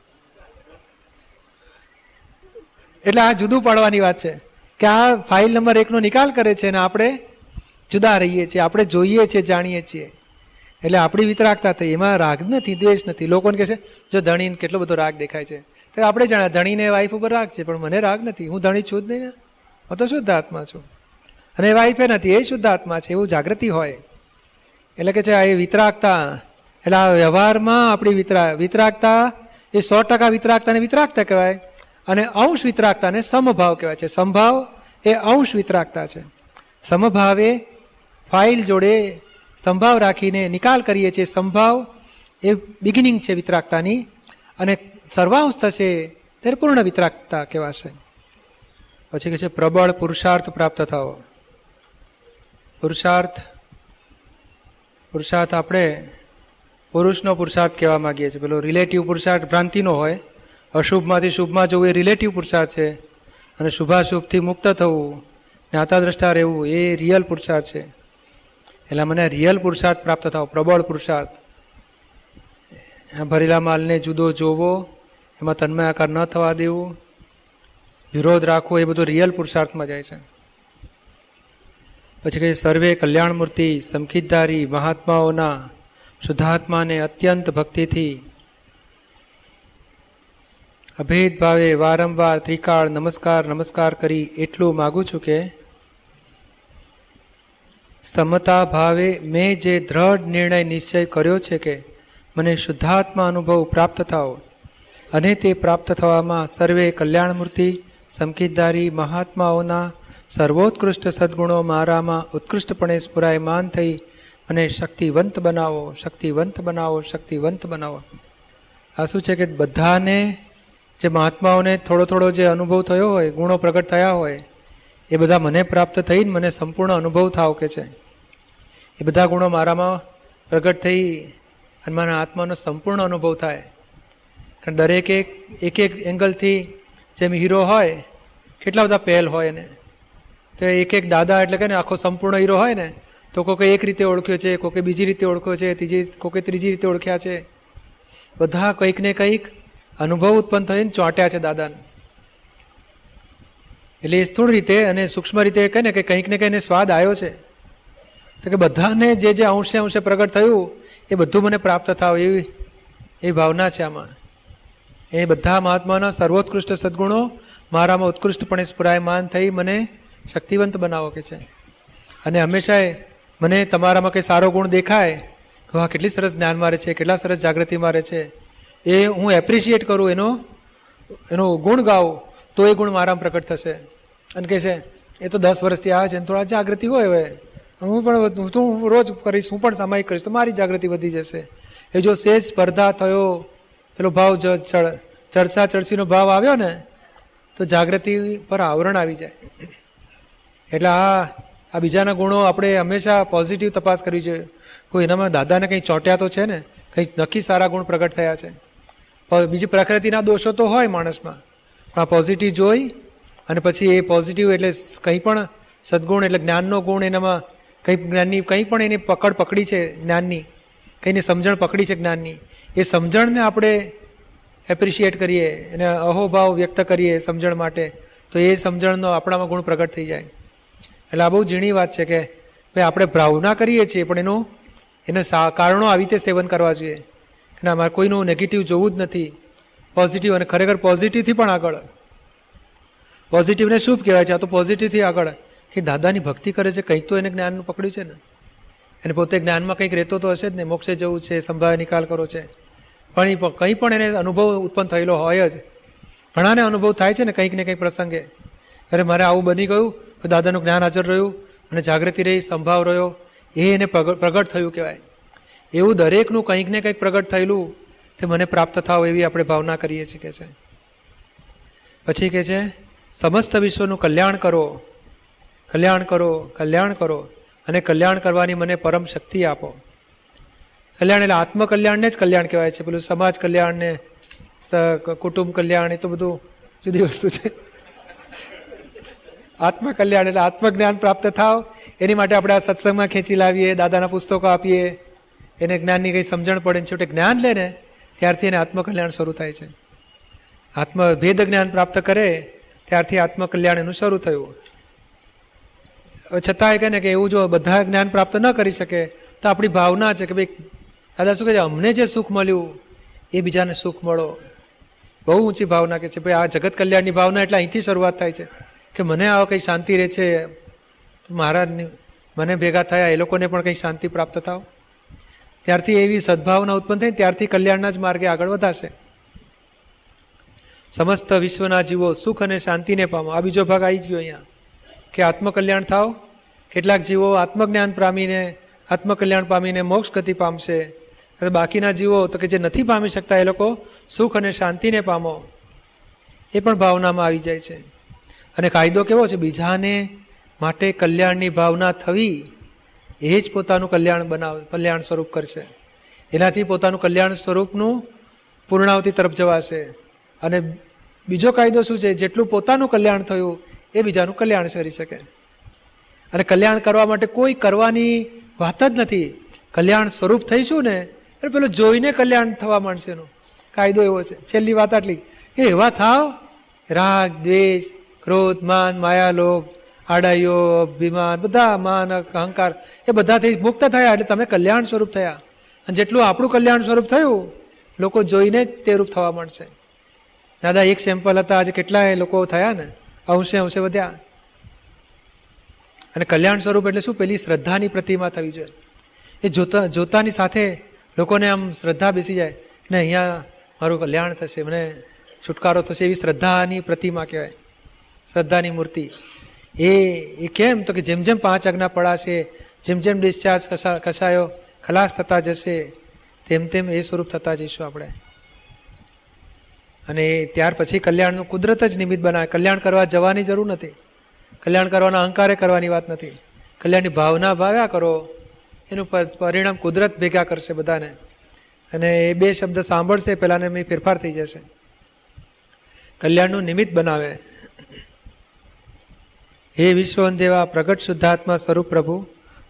એટલે આ જુદું પાડવાની વાત છે કે આ ફાઇલ નંબર એકનો નિકાલ કરે છે અને આપણે જુદા રહીએ છીએ, આપણે જોઈએ છીએ, જાણીએ છીએ. એટલે આપણી વિતરાગતા થઈ, એમાં રાગ નથી, દ્વેષ નથી. લોકોને કહે છે, જો ધણીને કેટલો બધો રાગ દેખાય છે. તો આપણે જાણ્યા ધણીને વાઈફ ઉપર રાગ છે, પણ મને રાગ નથી. હું ધણી છું જ નહીં ને? હું તો શુદ્ધ આત્મા છું. અને વાઈફે નથી, એ શુદ્ધ આત્મા છે, એવું જાગૃતિ હોય. એટલે કે છે, આ એ વિતરાગતા. એટલે આ વ્યવહારમાં આપણી વિતરા, વિતરાગતા એ સો ટકા વિતરાગતાને વિતરાગતા કહેવાય. અને અંશ વિતરાગતાને સમભાવ કહેવાય છે. સમભાવ એ અંશ વિતરાગતા છે. સમભાવે ફાઇલ જોડે સંભાવ રાખીને નિકાલ કરીએ છીએ. સંભાવ એ બિગિનિંગ છે વિતરાગતાની અને સર્વાંશ થશે ત્યારે પૂર્ણ વિતરાગતા કહેવાશે. પછી કે છે, પ્રબળ પુરુષાર્થ પ્રાપ્ત થવો. પુરુષાર્થ પુરુષાર્થ આપણે પુરુષનો પુરુષાર્થ કહેવા માગીએ છીએ. પેલો રિલેટિવ પુરુષાર્થ ભ્રાંતિનો હોય અશુભમાંથી શુભમાં જવું એ રિલેટિવ પુરુષાર્થ છે. અને શુભાશુભથી મુક્ત થવું જ્ઞાતા દ્રષ્ટા રહેવું એ રિયલ પુરુષાર્થ છે. એટલે મને રિયલ પુરુષાર્થ પ્રાપ્ત થાવ, પ્રબળ પુરુષાર્થ ભરેલા માલને જુદો જોવો, એમાં તન્મય આકાર ન થવા દેવું. વિરોધ રાખવો એ બધું રિયલ પુરુષાર્થમાં જાય છે. પછી કહે સર્વે કલ્યાણ મૂર્તિ સમખિતધારી મહાત્માઓના, શુદ્ધાત્માને અત્યંત ભક્તિથી અભેદ ભાવે વારંવાર ત્રિકાળ નમસ્કાર નમસ્કાર કરી એટલું માગું છું કે સમતા ભાવે મેં જે દ્રઢ નિર્ણય નિશ્ચય કર્યો છે કે મને શુદ્ધાત્મા અનુભવ પ્રાપ્ત થાઓ અને તે પ્રાપ્ત થવામાં સર્વે કલ્યાણમૂર્તિ સમકીદારી મહાત્માઓના સર્વોત્કૃષ્ટ સદગુણો મારામાં ઉત્કૃષ્ટપણે સ્ફુરાયમાન થઈ અને શક્તિવંત બનાવો શક્તિવંત બનાવો શક્તિવંત બનાવો. આ શું છે કે બધાને જે મહાત્માઓને થોડો થોડો જે અનુભવ થયો હોય, ગુણો પ્રગટ થયા હોય, એ બધા મને પ્રાપ્ત થઈને મને સંપૂર્ણ અનુભવ થાવ કે છે. એ બધા ગુણો મારામાં પ્રગટ થઈ અને મારા આત્માનો સંપૂર્ણ અનુભવ થાય. કારણ દરેક એક એક એક એંગલથી જેમ હીરો હોય, કેટલા બધા પહેલ હોય એને. તો એક એક દાદા એટલે કે આખો સંપૂર્ણ હીરો હોય ને, તો કોકે એક રીતે ઓળખ્યો છે, કોકે બીજી રીતે ઓળખ્યો છે, ત્રીજી, કોકે ત્રીજી રીતે ઓળખ્યા છે. બધા કંઈક ને કંઈક અનુભવ ઉત્પન્ન થઈને ચોંટ્યા છે દાદાને. એટલે એ સ્થૂળ રીતે અને સૂક્ષ્મ રીતે કહે ને કે કંઈક ને કંઈને સ્વાદ આવ્યો છે. તો કે બધાને જે જે અંશે અંશે પ્રગટ થયું, એ બધું મને પ્રાપ્ત થાવ એવી, એ ભાવના છે આમાં. એ બધા મહાત્માના સર્વોત્કૃષ્ટ સદગુણો મારામાં ઉત્કૃષ્ટપણે સ્ફુરાયમાન થઈ મને શક્તિવંત બનાવો કે છે. અને હંમેશા મને તમારામાં કંઈ સારો ગુણ દેખાય વાહ કેટલી સરસ જ્ઞાન મારે છે, કેટલા સરસ જાગૃતિ મારે છે. એ હું એપ્રિશિએટ કરું એનો એનો ગુણ ગાઉં તો એ ગુણ મારામાં પ્રગટ થશે. અને કહે છે, એ તો દસ વર્ષથી આવે છે ને, થોડા જાગૃતિ હોય હવે. હું પણ તું રોજ કરીશ, હું પણ સામાયિક કરીશ, તો મારી જાગૃતિ વધી જશે. એ જો સેજ સ્પર્ધા થયો, પેલો ભાવ ચડસા ચડસીનો ભાવ આવ્યો ને, તો જાગૃતિ પર આવરણ આવી જાય. એટલે આ આ બીજાના ગુણો આપણે હંમેશા પોઝિટિવ તપાસ કરવી જોઈએ. કોઈ એનામાં દાદાને કંઈ ચોંટ્યા તો છે ને કંઈક નક્કી સારા ગુણ પ્રગટ થયા છે. બીજી પ્રકૃતિના દોષો તો હોય માણસમાં. પણ આ પોઝિટિવ જોઈ અને પછી એ પોઝિટિવ એટલે કંઈ પણ સદગુણ એટલે જ્ઞાનનો ગુણ એનામાં કંઈ જ્ઞાનની, કંઈ પણ એની પકડ પકડી છે જ્ઞાનની, કંઈને સમજણ પકડી છે જ્ઞાનની, એ સમજણને આપણે એપ્રિશિએટ કરીએ, એને અહોભાવ વ્યક્ત કરીએ સમજણ માટે, તો એ સમજણનો આપણામાં ગુણ પ્રગટ થઈ જાય. એટલે આ બહુ ઝીણી વાત છે કે ભાઈ આપણે ભાવના કરીએ છીએ, પણ એનું, એના કારણો આવી રીતે સેવન કરવા જોઈએ. કે ના મારે કોઈનું નેગેટિવ જોવું જ નથી. પોઝિટિવ અને ખરેખર પોઝિટિવથી પણ આગળ. પોઝિટિવને શુભ કહેવાય છે? આ તો પોઝિટિવથી આગળ. કે દાદાની ભક્તિ કરે છે, કંઈક તો એને જ્ઞાનનું પકડ્યું છે ને. એને પોતે જ્ઞાનમાં કંઈક રહેતો તો હશે જ ને, મોક્ષે જવું છે સંભાવે નિકાલ કરો છે. પણ એ કંઈ પણ એને અનુભવ ઉત્પન્ન થયેલો હોય જ. ઘણાને અનુભવ થાય છે ને કંઈક ને કંઈક પ્રસંગે. અરે મારે આવું બની ગયું દાદાનું જ્ઞાન હાજર રહ્યું અને જાગૃતિ રહી, સંભાવ રહ્યો. એ એને પ્રગટ થયું કહેવાય. એવું દરેકનું કંઈક ને કંઈક પ્રગટ થયેલું તે મને પ્રાપ્ત થાવ એવી આપણે ભાવના કરીએ છીએ કે છે. પછી કે છે, સમસ્ત વિશ્વનું કલ્યાણ કરો કલ્યાણ કરો કલ્યાણ કરો અને કલ્યાણ કરવાની મને પરમ શક્તિ આપો. કલ્યાણ એટલે આત્મકલ્યાણને જ કલ્યાણ કહેવાય છે. પેલું સમાજ કલ્યાણને કુટુંબ કલ્યાણ એ તો બધું જુદી વસ્તુ છે. આત્મકલ્યાણ એટલે આત્મજ્ઞાન પ્રાપ્ત થાવ, એની માટે આપણે આ સત્સંગમાં ખેંચી લાવીએ, દાદાના પુસ્તકો આપીએ એને જ્ઞાનની કંઈ સમજણ પડે ને છેવટે જ્ઞાન લે ને, ત્યારથી એને આત્મકલ્યાણ શરૂ થાય છે. આત્મ ભેદ જ્ઞાન પ્રાપ્ત કરે, ત્યારથી આત્મકલ્યાણ એનું શરૂ થયું. છતાંય કહે ને કે એવું જો બધા જ્ઞાન પ્રાપ્ત ન કરી શકે, તો આપણી ભાવના છે કે ભાઈ, દાદા શું કહે છે, અમને જે સુખ મળ્યું, એ બીજાને સુખ મળો. બહુ ઊંચી ભાવના કે છે, ભાઈ આ જગત કલ્યાણની ભાવના એટલે અહીંથી શરૂઆત થાય છે. કે મને આવા કંઈ શાંતિ રહે છે, તો મારા મને ભેગા થયા, એ લોકોને પણ કંઈ શાંતિ પ્રાપ્ત થાવ? ત્યારથી એવી સદભાવના ઉત્પન્ન થઈ ત્યારથી કલ્યાણના જ માર્ગે આગળ વધાશે સમસ્ત વિશ્વના જીવો સુખ અને શાંતિને પામો. આ બીજો ભાગ આવી ગયો અહીંયા. કે આત્મકલ્યાણ થાવ કેટલાક જીવો આત્મજ્ઞાન પામીને, આત્મકલ્યાણ પામીને મોક્ષ ગતિ પામશે. બાકીના જીવો તો કે જે નથી પામી શકતા એ લોકો સુખ અને શાંતિને પામો. એ પણ ભાવનામાં આવી જાય છે. અને કાયદો કેવો છે? બીજાને માટે કલ્યાણની ભાવના થવી એ જ પોતાનું કલ્યાણ બનાવ, કલ્યાણ સ્વરૂપ કરશે. એનાથી પોતાનું કલ્યાણ સ્વરૂપનું પૂર્ણાવતિ તરફ જવાશે. અને બીજો કાયદો શું છે? જેટલું પોતાનું કલ્યાણ થયું, એ બીજાનું કલ્યાણ કરી શકે. અને કલ્યાણ કરવા માટે કોઈ કરવાની વાત જ નથી. કલ્યાણ સ્વરૂપ થઈશું ને, એટલે પેલું જોઈને કલ્યાણ થવા માંડશે એનું. કાયદો એવો છે. છેલ્લી વાત આટલી. કે એવા થાવ. રાગ, દ્વેષ, ક્રોધ, માન માયા લોભ આડાઈઓ, અભિમાન, બધા માન, અહંકાર, એ બધાથી મુક્ત થયા એટલે તમે કલ્યાણ સ્વરૂપ થયા. અને જેટલું આપણું કલ્યાણ સ્વરૂપ થયું, લોકો જોઈને જ તે રૂપ થવા માંડશે. દાદા, એક સેમ્પલ હતા, આજે કેટલાય લોકો થયા ને? અંશે અંશે વધ્યા. અને કલ્યાણ સ્વરૂપ એટલે શું? પેલી શ્રદ્ધાની પ્રતિમા થવી જોઈએ. એ જોતા, જોતાની સાથે લોકોને આમ શ્રદ્ધા બેસી જાય. ને અહીંયા મારું કલ્યાણ થશે, મને છુટકારો થશે, એવી શ્રદ્ધાની પ્રતિમા કહેવાય. શ્રદ્ધાની મૂર્તિ. એ એ કેમ? તો કે જેમ જેમ પાંચ આજ્ઞા પડાશે, જેમ જેમ ડિસ્ચાર્જ કસા, કસાયો, ખલાસ થતા જશે, તેમ તેમ એ સ્વરૂપ થતા જઈશું આપણે. અને ત્યાર પછી કલ્યાણનું કુદરત જ નિમિત્ત બનાવે. કલ્યાણ કરવા જવાની જરૂર નથી. કલ્યાણ કરવાના અહંકારે કરવાની વાત નથી. કલ્યાણની ભાવના ભાવ્યા કરો. એનું પરિણામ કુદરત ભેગા કરશે બધાને. અને એ બે શબ્દ સાંભળશે, પહેલાંને મેં ફેરફાર થઈ જશે. કલ્યાણનું નિમિત્ત બનાવે. હે વિશ્વન દેવા પ્રગટ શુદ્ધાત્મા સ્વરૂપ પ્રભુ,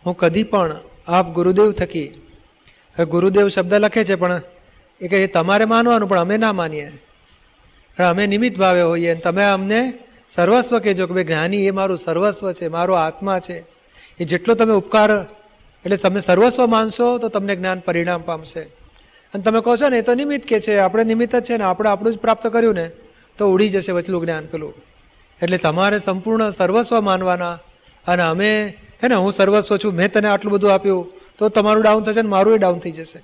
હું કદી પણ આપ ગુરુદેવ થકી, હવે ગુરુદેવ શબ્દ લખે છે પણ એ કહે તમારે માનવાનું, પણ અમે ના માનીએ. અમે નિમિત્ત ભાવે હોઈએ અને તમે અમને સર્વસ્વ કહેજો કે ભાઈ, જ્ઞાની એ મારું સર્વસ્વ છે, મારો આત્મા છે. એ જેટલો તમે ઉપકાર, એટલે તમે સર્વસ્વ માનશો, તો તમને જ્ઞાન પરિણામ પામશે. અને તમે કહો છો ને, એ તો નિમિત્ત કે છે, આપણે નિમિત્ત જ છે ને, આપણે આપણું જ પ્રાપ્ત કર્યું ને, તો ઉડી જશે વચલું જ્ઞાન પેલું. એટલે તમારે સંપૂર્ણ સર્વસ્વ માનવાના. અને અમે, હે ને, હું સર્વસ્વ છું, મેં તને આટલું બધું આપ્યું, તો તમારું ડાઉન થશે ને મારું ડાઉન થઈ જશે.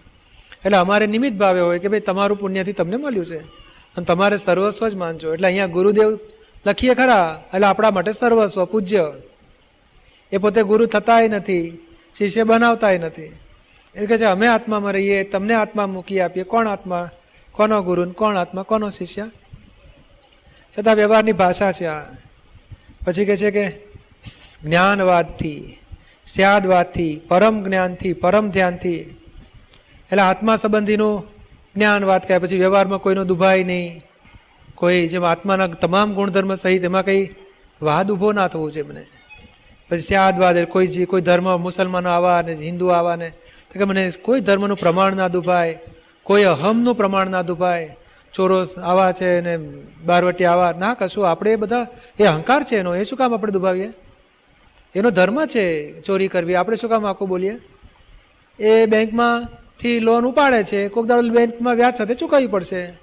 એટલે અમારે નિમિત્ત ભાવે હોય કે ભાઈ તમારું પુણ્યથી તમને મળ્યું છે. અને તમારે સર્વસ્વ જ માનજો. એટલે અહીંયા ગુરુદેવ લખીએ ખરા, એટલે આપણા માટે સર્વસ્વ, પૂજ્ય. એ પોતે ગુરુ થતાય નથી, શિષ્ય બનાવતાય નથી. એ કહે છે, અમે આત્મામાં રહીએ, તમને આત્મા મૂકી આપીએ. કોણ આત્મા? કોનો ગુરુ કોણ આત્મા? કોનો શિષ્ય? છતાં વ્યવહારની ભાષા છે આ. પછી કહે છે કે જ્ઞાનવાદથી, સ્યાદવાદથી, પરમ જ્ઞાનથી, પરમ ધ્યાનથી. એટલે આત્મા સંબંધીનું જ્ઞાનવાદ કહે પછી વ્યવહારમાં કોઈનો દુભાય નહીં. કોઈ જેમ આત્માના તમામ ગુણધર્મ સહિત એમાં કંઈ વાદ ઊભો ના થવો છે મને. પછી સ્યાદવાદ કોઈ કોઈ ધર્મ મુસલમાનો આવા ને હિન્દુ આવા ને, તો કે મને કોઈ ધર્મનું પ્રમાણ ના દુભાય, કોઈ અહમનું પ્રમાણ ના દુભાય ચોરોસ આવા છે ને બારવટી આવા, ના કશું, આપણે બધા, એ અહંકાર છે એનો, એ શું કામ આપણે દુભાવીએ? એનો ધર્મ છે ચોરી કરવી, આપણે શું કામ આખું બોલીએ? એ બેંકમાંથી લોન ઉપાડે છે, કોક દાડો બેંકમાં વ્યાજ સાથે ચૂકવવી પડશે.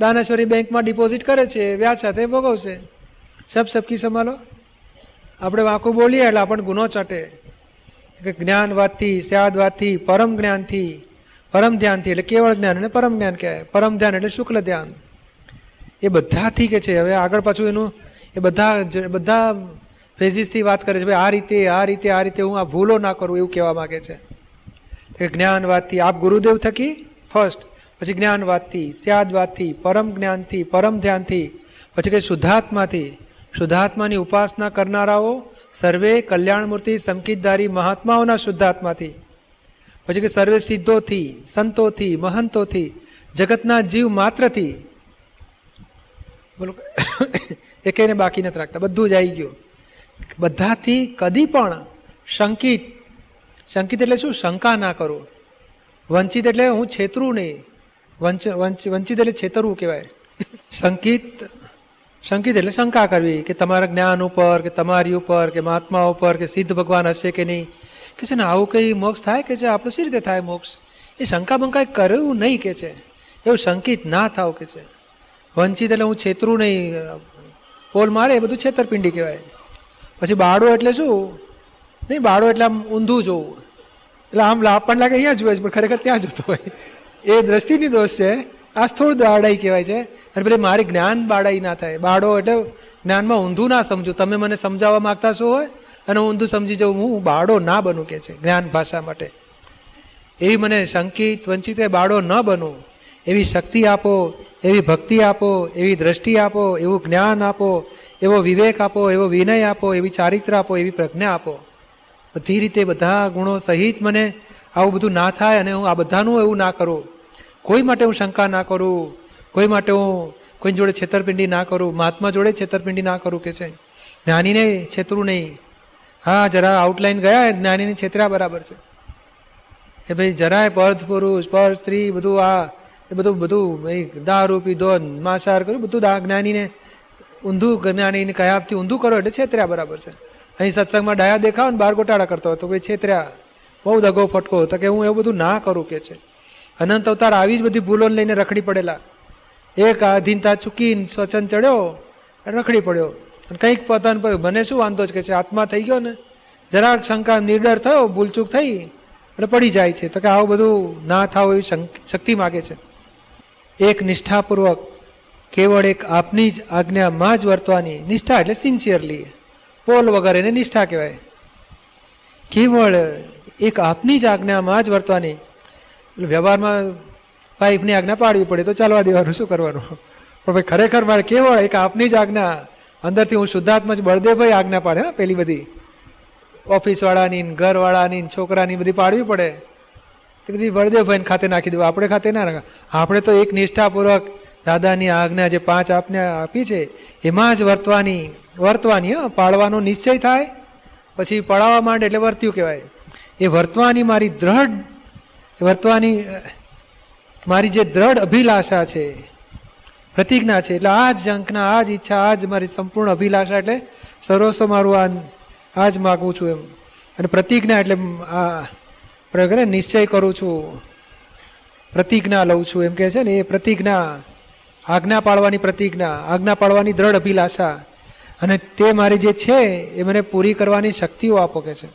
દાનેશ્વરી બેંકમાં ડિપોઝિટ કરે છે, વ્યાજ સાથે ભોગવશે. સબ સબકી સંભાળો. આપણે વાંકું બોલીએ એટલે આપણને ગુનો ચટે. કે જ્ઞાનવાદથી, સ્યાદવાદથી, પરમ જ્ઞાનથી પરમ ધ્યાનથી એટલે કેવળ જ્ઞાન અને પરમ જ્ઞાન કહેવાય. પરમ ધ્યાન એટલે શુક્લ ધ્યાન. એ બધાથી કે છે, હવે આગળ પાછું એનું, એ બધા બધા ફેઝિસથી વાત કરે છે, ભાઈ, આ રીતે આ રીતે આ રીતે હું આ ભૂલો ના કરું એવું કહેવા માગે છે. કે જ્ઞાનવાદથી આપ ગુરુદેવ થકી ફર્સ્ટ પછી જ્ઞાનવાદથી સ્યાદવાદથી પરમ જ્ઞાનથી પરમ ધ્યાનથી પછી કંઈ શુદ્ધાત્માથી શુદ્ધાત્માની ઉપાસના કરનારાઓ, સર્વે કલ્યાણમૂર્તિ, સંકિતધારી મહાત્માઓના શુદ્ધાત્માથી. પછી કે સર્વે સિદ્ધોથી, સંતોથી, મહંતોથી, જગતના જીવ માત્રથી. બોલો એકેને બાકી નથી રાખતા. બધું જ આવી ગયું. બધાથી કદી પણ શંકિત શંકિત એટલે શું? શંકા ના કરો. વંચિત એટલે હું છેતરું નહીં. વંચ, વંચિત એટલે છેતરવું કહેવાય. શંકિત શંકિત એટલે શંકા કરવી કે તમારા જ્ઞાન ઉપર, કે તમારી ઉપર, કે મહાત્મા ઉપર, કે સિદ્ધ ભગવાન હશે કે નહીં. કે છે ને, આવું કંઈ મોક્ષ થાય કે છે? આપણું સી રીતે થાય મોક્ષ? એ શંકા બંકા કરવું નહીં કે છે. એવું શંકિત ના થાવ કે છે. વંચિત એટલે હું છેતરું નહીં પોલ મારે, એ બધું છેતરપિંડી કહેવાય. પછી બાળો એટલે શું? નહીં, બાળો એટલે આમ ઊંધું જોવું. એટલે આમ આપણને લાગે અહીંયા જોવે છે, પણ ખરેખર ત્યાં જોતો હોય. એ દ્રષ્ટિની દોષ છે. આ થોડું દાડાઈ કહેવાય છે. અને પેલી મારી જ્ઞાન બાળાઈ ના થાય. બાળો એટલે જ્ઞાનમાં ઊંધું ના સમજો. તમે મને સમજાવવા માગતા શું હોય અને ઊંધું સમજી જવું હું બાળો ના બનું કે છે, જ્ઞાન ભાષા માટે. એવી મને શંકિત વંચિત બાળો ન બનું. એવી શક્તિ આપો, એવી ભક્તિ આપો, એવી દ્રષ્ટિ આપો, એવું જ્ઞાન આપો, એવો વિવેક આપો, એવો વિનય આપો, એવી ચારિત્ર આપો, એવી પ્રજ્ઞા આપો. બધી રીતે બધા ગુણો સહિત મને આવું બધું ના થાય અને હું આ બધાનું એવું ના કરું. કોઈ માટે હું શંકા ના કરું, કોઈ માટે હું કોઈ જોડે છેતરપિંડી ના કરું, મહાત્મા જોડે છેતરપિંડી ના કરું કે છે. જ્ઞાનીને છેતરું નહીં. હા, જરા આઉટલાઈન ગયા જ્ઞાનીની છેતરા બરાબર છે. કે ભાઈ જરાય પર્થ પુરુષ પર સ્ત્રી, બધું આ, એ બધું બધું દારૂ પીધો માંસાહાર કર્યું, બધું દા, જ્ઞાનીને ઊંધું, જ્ઞાનીને કયાબથી ઊંધું કરો એટલે છેતર્યા બરાબર છે. અહીં સત્સંગમાં ડાયા દેખાવ ને બાર ગોટાળા કરતો હતો, ભાઈ છેતર્યા બહુ દગો ફટકો તો કે હું એવું બધું ના કરું કે છે. અનંત અવતાર આવી જ બધી ભૂલો લઈને રખડી પડેલા. એક આધીનતા ચૂકીને સ્વચન ચડ્યો, રખડી પડ્યો. અને કંઈક પોતાને મને શું વાંધો છે કે છે, આત્મા થઈ ગયો ને, જરાક શંકા, નિર્ડર થયો, ભૂલચૂક થઈ એટલે પડી જાય છે. તો કે આવું બધું ના થાવ એવી શક્તિ માગે છે. એક નિષ્ઠાપૂર્વક, કેવળ એક આપની જ આજ્ઞામાં જ વર્તવાની નિષ્ઠા એટલે સિન્સિયરલી પોલ વગર એને નિષ્ઠા કહેવાય. કેવળ એક આપની જ આજ્ઞામાં જ વર્તવાની. વ્યવહારમાં વાઈફની આજ્ઞા પાડવી પડે તો ચાલવા દેવાનું, શું કરવાનું? પણ ભાઈ ખરેખર મારે કેવળ એક આપની જ આજ્ઞા અંદરથી હું શુદ્ધાત્મા જ બળદેવભાઈ આજ્ઞા પાડે, હા, પેલી બધી ઓફિસવાળાની ઘરવાળાની છોકરાની બધી પાડવી પડે. તે બધી બળદેવભાઈને ખાતે નાખી દેવું. આપણે ખાતે ના નાખા આપણે તો એક નિષ્ઠાપૂર્વક દાદાની આજ્ઞા જે પાંચ આપને આપી છે, એમાં જ વર્તવાની વર્તવાની, હા, પાળવાનો નિશ્ચય થાય. પછી પડાવવા માંડે એટલે વર્ત્યું કહેવાય. એ વર્તવાની મારી દ્રઢ વર્તવાની મારી જે દ્રઢ અભિલાષા છે પ્રતિજ્ઞા છે. એટલે આ જ અંકના આ જ ઈચ્છા આ જ મારી સંપૂર્ણ અભિલાષા એટલે સરોસો મારું આ આ જ માગું છું એમ. અને પ્રતિજ્ઞા એટલે આ પ્રયોગ નિશ્ચય કરું છું. પ્રતિજ્ઞા લઉં છું એમ કહે છે ને, એ પ્રતિજ્ઞા, આજ્ઞા પાળવાની પ્રતિજ્ઞા, આજ્ઞા પાળવાની દ્રઢ અભિલાષા. અને તે મારી જે છે, એ મને પૂરી કરવાની શક્તિઓ આપો કે છે.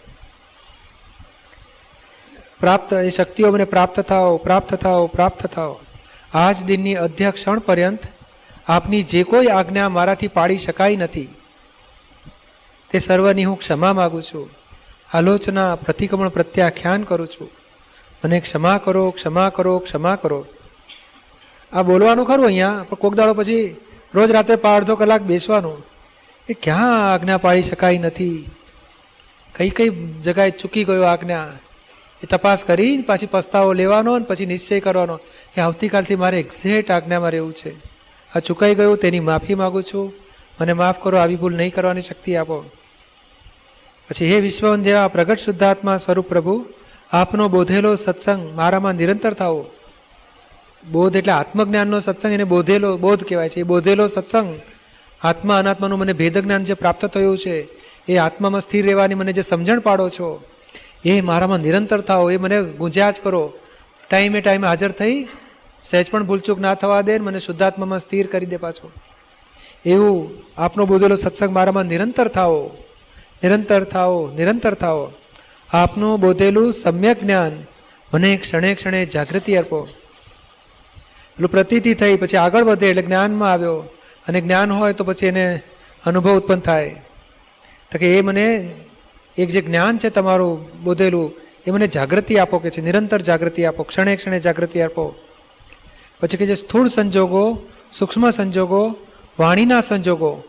પ્રાપ્ત, એ શક્તિઓ મને પ્રાપ્ત થાઓ પ્રાપ્ત થાઓ પ્રાપ્ત થાઓ. આજ દિનની અધ્યક્ષણ પર્યંત આપની જે કોઈ આજ્ઞા મારાથી પાડી શકાય નથી, તે સર્વની હું ક્ષમા માગું છું. આલોચના, પ્રતિક્રમણ પ્રત્યાખ્યાન કરું છું. મને ક્ષમા કરો ક્ષમા કરો ક્ષમા કરો. આ બોલવાનું ખરું અહીંયા, પણ કોક દાડો પછી રોજ રાત્રે અડધો કલાક બેસવાનું. એ ક્યાં આજ્ઞા પાડી શકાય નથી? કઈ કઈ જગાએ ચૂકી ગયો આજ્ઞા? એ તપાસ કરી પાછી પસ્તાવો લેવાનો અને પછી નિશ્ચય કરવાનો કે આવતીકાલથી મારે એક્ઝેક્ટ આજ્ઞામાં રહેવું છે. આ ચૂકાઈ ગયું, તેની માફી માગું છું. મને માફ કરો, આવી ભૂલ નહીં કરવાની શક્તિ આપો. પછી, હે વિશ્વન જેવા પ્રગટ શુદ્ધાત્મા સ્વરૂપ પ્રભુ, આપનો બોધેલો સત્સંગ મારામાં નિરંતર થાવો બોધ એટલે આત્મજ્ઞાનનો સત્સંગ, એને બોધેલો બોધ કહેવાય છે. એ બોધેલો સત્સંગ, આત્મા અનાત્માનું મને ભેદ જ્ઞાન જે પ્રાપ્ત થયું છે, એ આત્મામાં સ્થિર રહેવાની મને જે સમજણ પાડો છો, એ મારામાં નિરંતર થાઓ, એ મને ગુંજ્યા જ કરો. ટાઈમે ટાઈમે હાજર થઈ સહેજ પણ ભૂલચૂક ના થવા દે મને શુદ્ધાત્મામાં સ્થિર કરી દે પાછો. એવું આપનો બોધેલો સત્સંગ મારામાં નિરંતર થાઓ નિરંતર થાઓ નિરંતર થાઓ. આપનું બોધેલું સમ્યક જ્ઞાન મને ક્ષણે ક્ષણે જાગૃતિ આપો પેલું પ્રતીતિ થઈ, પછી આગળ વધે એટલે જ્ઞાનમાં આવ્યો. અને જ્ઞાન હોય તો પછી એને અનુભવ ઉત્પન્ન થાય. તો કે એ મને, એક જે જ્ઞાન છે તમારું બોધેલું, એ મને જાગૃતિ આપો કે છે, નિરંતર જાગૃતિ આપો, ક્ષણે ક્ષણે જાગૃતિ આપો. પછી કે જે સ્થૂળ સંજોગો, સૂક્ષ્મ સંજોગો, વાણીના સંજોગો.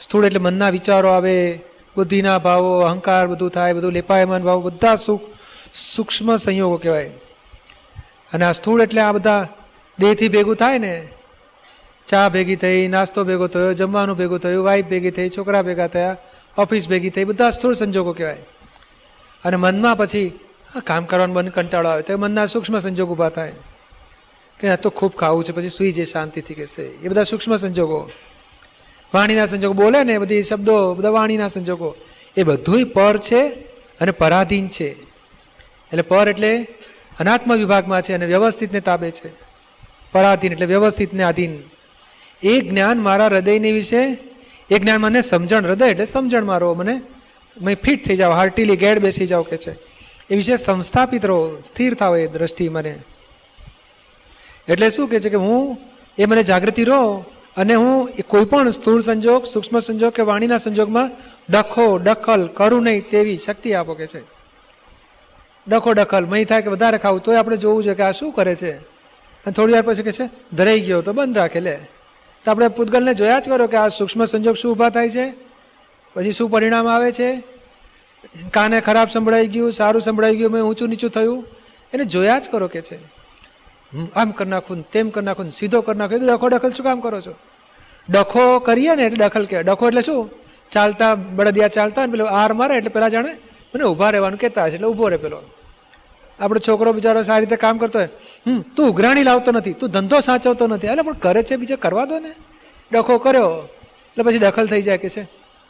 સ્થૂળ એટલે મનના વિચારો આવે, બુદ્ધિના ભાવો, અહંકાર બધું થાય, બધું લેપાયમાન ભાવો, બધા સુખ, સૂક્ષ્મ સંયોગો કહેવાય. અને આ સ્થૂળ એટલે આ બધા દેહથી ભેગું થાય ને, ચા ભેગી થઈ, નાસ્તો ભેગો થયો, જમવાનું ભેગું થયું વાઈફ ભેગી થઈ, છોકરા ભેગા થયા ઓફિસ ભેગી થઈ, બધા સ્થૂળ સંજોગો કહેવાય. અને મનમાં પછી કામ કરવાનું બંધ કંટાળો આવે, તો મનના સૂક્ષ્મ સંજોગ ઊભા થાય. કે આ તો ખૂબ ખાવું છે, પછી સુઈ જાય શાંતિથી કહેશે એ બધા સૂક્ષ્મ સંજોગો. વાણીના સંજોગો બોલે ને, બધી શબ્દો, બધા વાણીના સંજોગો. એ બધુંય પર છે અને પરાધીન છે. એટલે પર એટલે અનાત્મ વિભાગમાં છે અને વ્યવસ્થિતને તાબે છે. પરાધીન એટલે વ્યવસ્થિતને આધીન. એ જ્ઞાન મારા હૃદયની વિશે, એ જ્ઞાન મને સમજણ, હૃદય એટલે સમજણ મારો મને મેં ફિટ થઈ જાઓ હાર્ટીલી ગેડ બેસી જાઓ કે છે. એ વિશે સંસ્થાપિત રહો, સ્થિર થાવ એ દ્રષ્ટિ મને. એટલે શું કહે છે કે હું એ મને જાગૃતિ રહો અને હું કોઈ પણ સ્થૂળ સંજોગ, સૂક્ષ્મ સંજોગ કે વાણીના સંજોગમાં ડખો, ડખલ કરું નહીં તેવી શક્તિ આપો કે છે. ડખો, ડખલ મહી થાય કે વધારે ખાવું, તોય આપણે જોવું છે કે આ શું કરે છે? અને થોડી વાર પછી કે છે, ધરાઈ ગયો, તો બંધ રાખે લે. તો આપણે પૂતગલને જોયા જ કરો કે આ સૂક્ષ્મ સંજોગ શું ઊભા થાય છે? પછી શું પરિણામ આવે છે? કાને ખરાબ સંભળાઈ ગયું, સારું સંભળાઈ ગયું, મેં ઊંચું નીચું થયું. એને જોયા જ કરો કે છે. આમ કરી નાખું તેમ કરી નાખું સીધો કરી નાખું ડખો દખલ શું કામ કરો છો? ડખો કરીએ ને એટલે દખલ કહેવાય. ડખો એટલે શું? ચાલતા, બળદિયા ચાલતા ને પેલો આર મારે એટલે પેલા જાણે મને ઊભા રહેવાનું કહેતા હશે એટલે ઊભો રહે પેલો. આપણો છોકરો બિચારો સારી રીતે કામ કરતો હોય. હમ, તું ઉઘરાણી લાવતો નથી, તું ધંધો સાચવતો નથી. એટલે પણ કરે છે બીજા, કરવા દો ને. ડખો કર્યો. એટલે પછી દખલ થઈ જાય કે છે?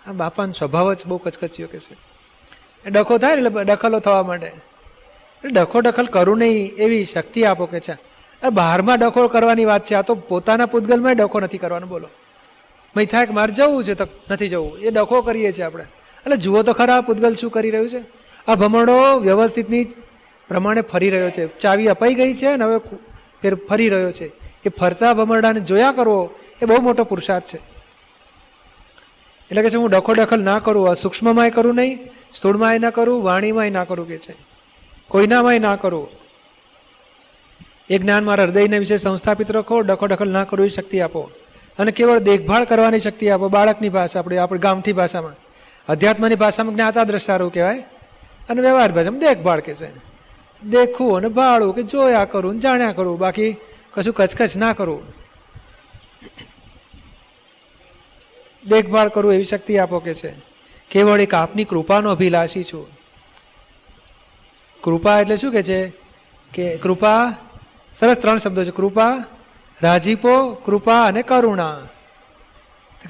આ બાપાનો સ્વભાવ જ બહુ કચકચ્યો કે છે. ડખો થાય ને એટલે દખલો થવા માટે ડખો દખલ કરું નહીં, એવી શક્તિ આપો કે છે. બહારમાં ડખો કરવાની વાત છે. આ તો પોતાના પૂતગલમાં ડખો નથી કરવાનો, બોલો. મય થાય કે મારે જવું છે તો નથી જવું. એ ડખો કરીએ છીએ આપણે. એટલે જુઓ તો ખરા પૂતગલ શું કરી રહ્યું છે. આ ભમરડો વ્યવસ્થિતની પ્રમાણે ફરી રહ્યો છે. ચાવી અપાઈ ગઈ છે અને હવે ફેર ફરી રહ્યો છે. એ ફરતા ભમરડાને જોયા કરવો એ બહુ મોટો પુરુષાર્થ છે. એટલે કે છે હું ડખો દખલ ના કરું, આ સૂક્ષ્મમાંય કરું નહીં, સ્થૂળમાંય ના કરું, વાણીમાંય ના કરું કે છે. કોઈનામાંય ના કરું. એ જ્ઞાન મારા હૃદયને વિશે સંસ્થાપિત રાખો, ડખો ડખલ ના કરો એ શક્તિ આપો. અને કેવળ દેખભાળ કરવાની શક્તિ આપો, બાળકની ભાષા આપણે આપણે ગામઠી ભાષામાં. અધ્યાત્મની ભાષામાં જ્ઞાતા દ્રષ્ટારું કહેવાય. અને વ્યવહાર ભાષામાં દેખભાળ કે છે. દેખવું અને ભાળવું કે જોયા કરું જાણ્યા કરું, બાકી કશું કચકચ ના કરું. દેખભાળ કરું એવી શક્તિ આપો કે છે. કેવળ એક આપની કૃપાનો અભિલાષી છું. કૃપા એટલે શું કે છે? કે કૃપા સરસ ત્રણ શબ્દો છે. કૃપા, રાજીપો, કૃપા અને કરુણા.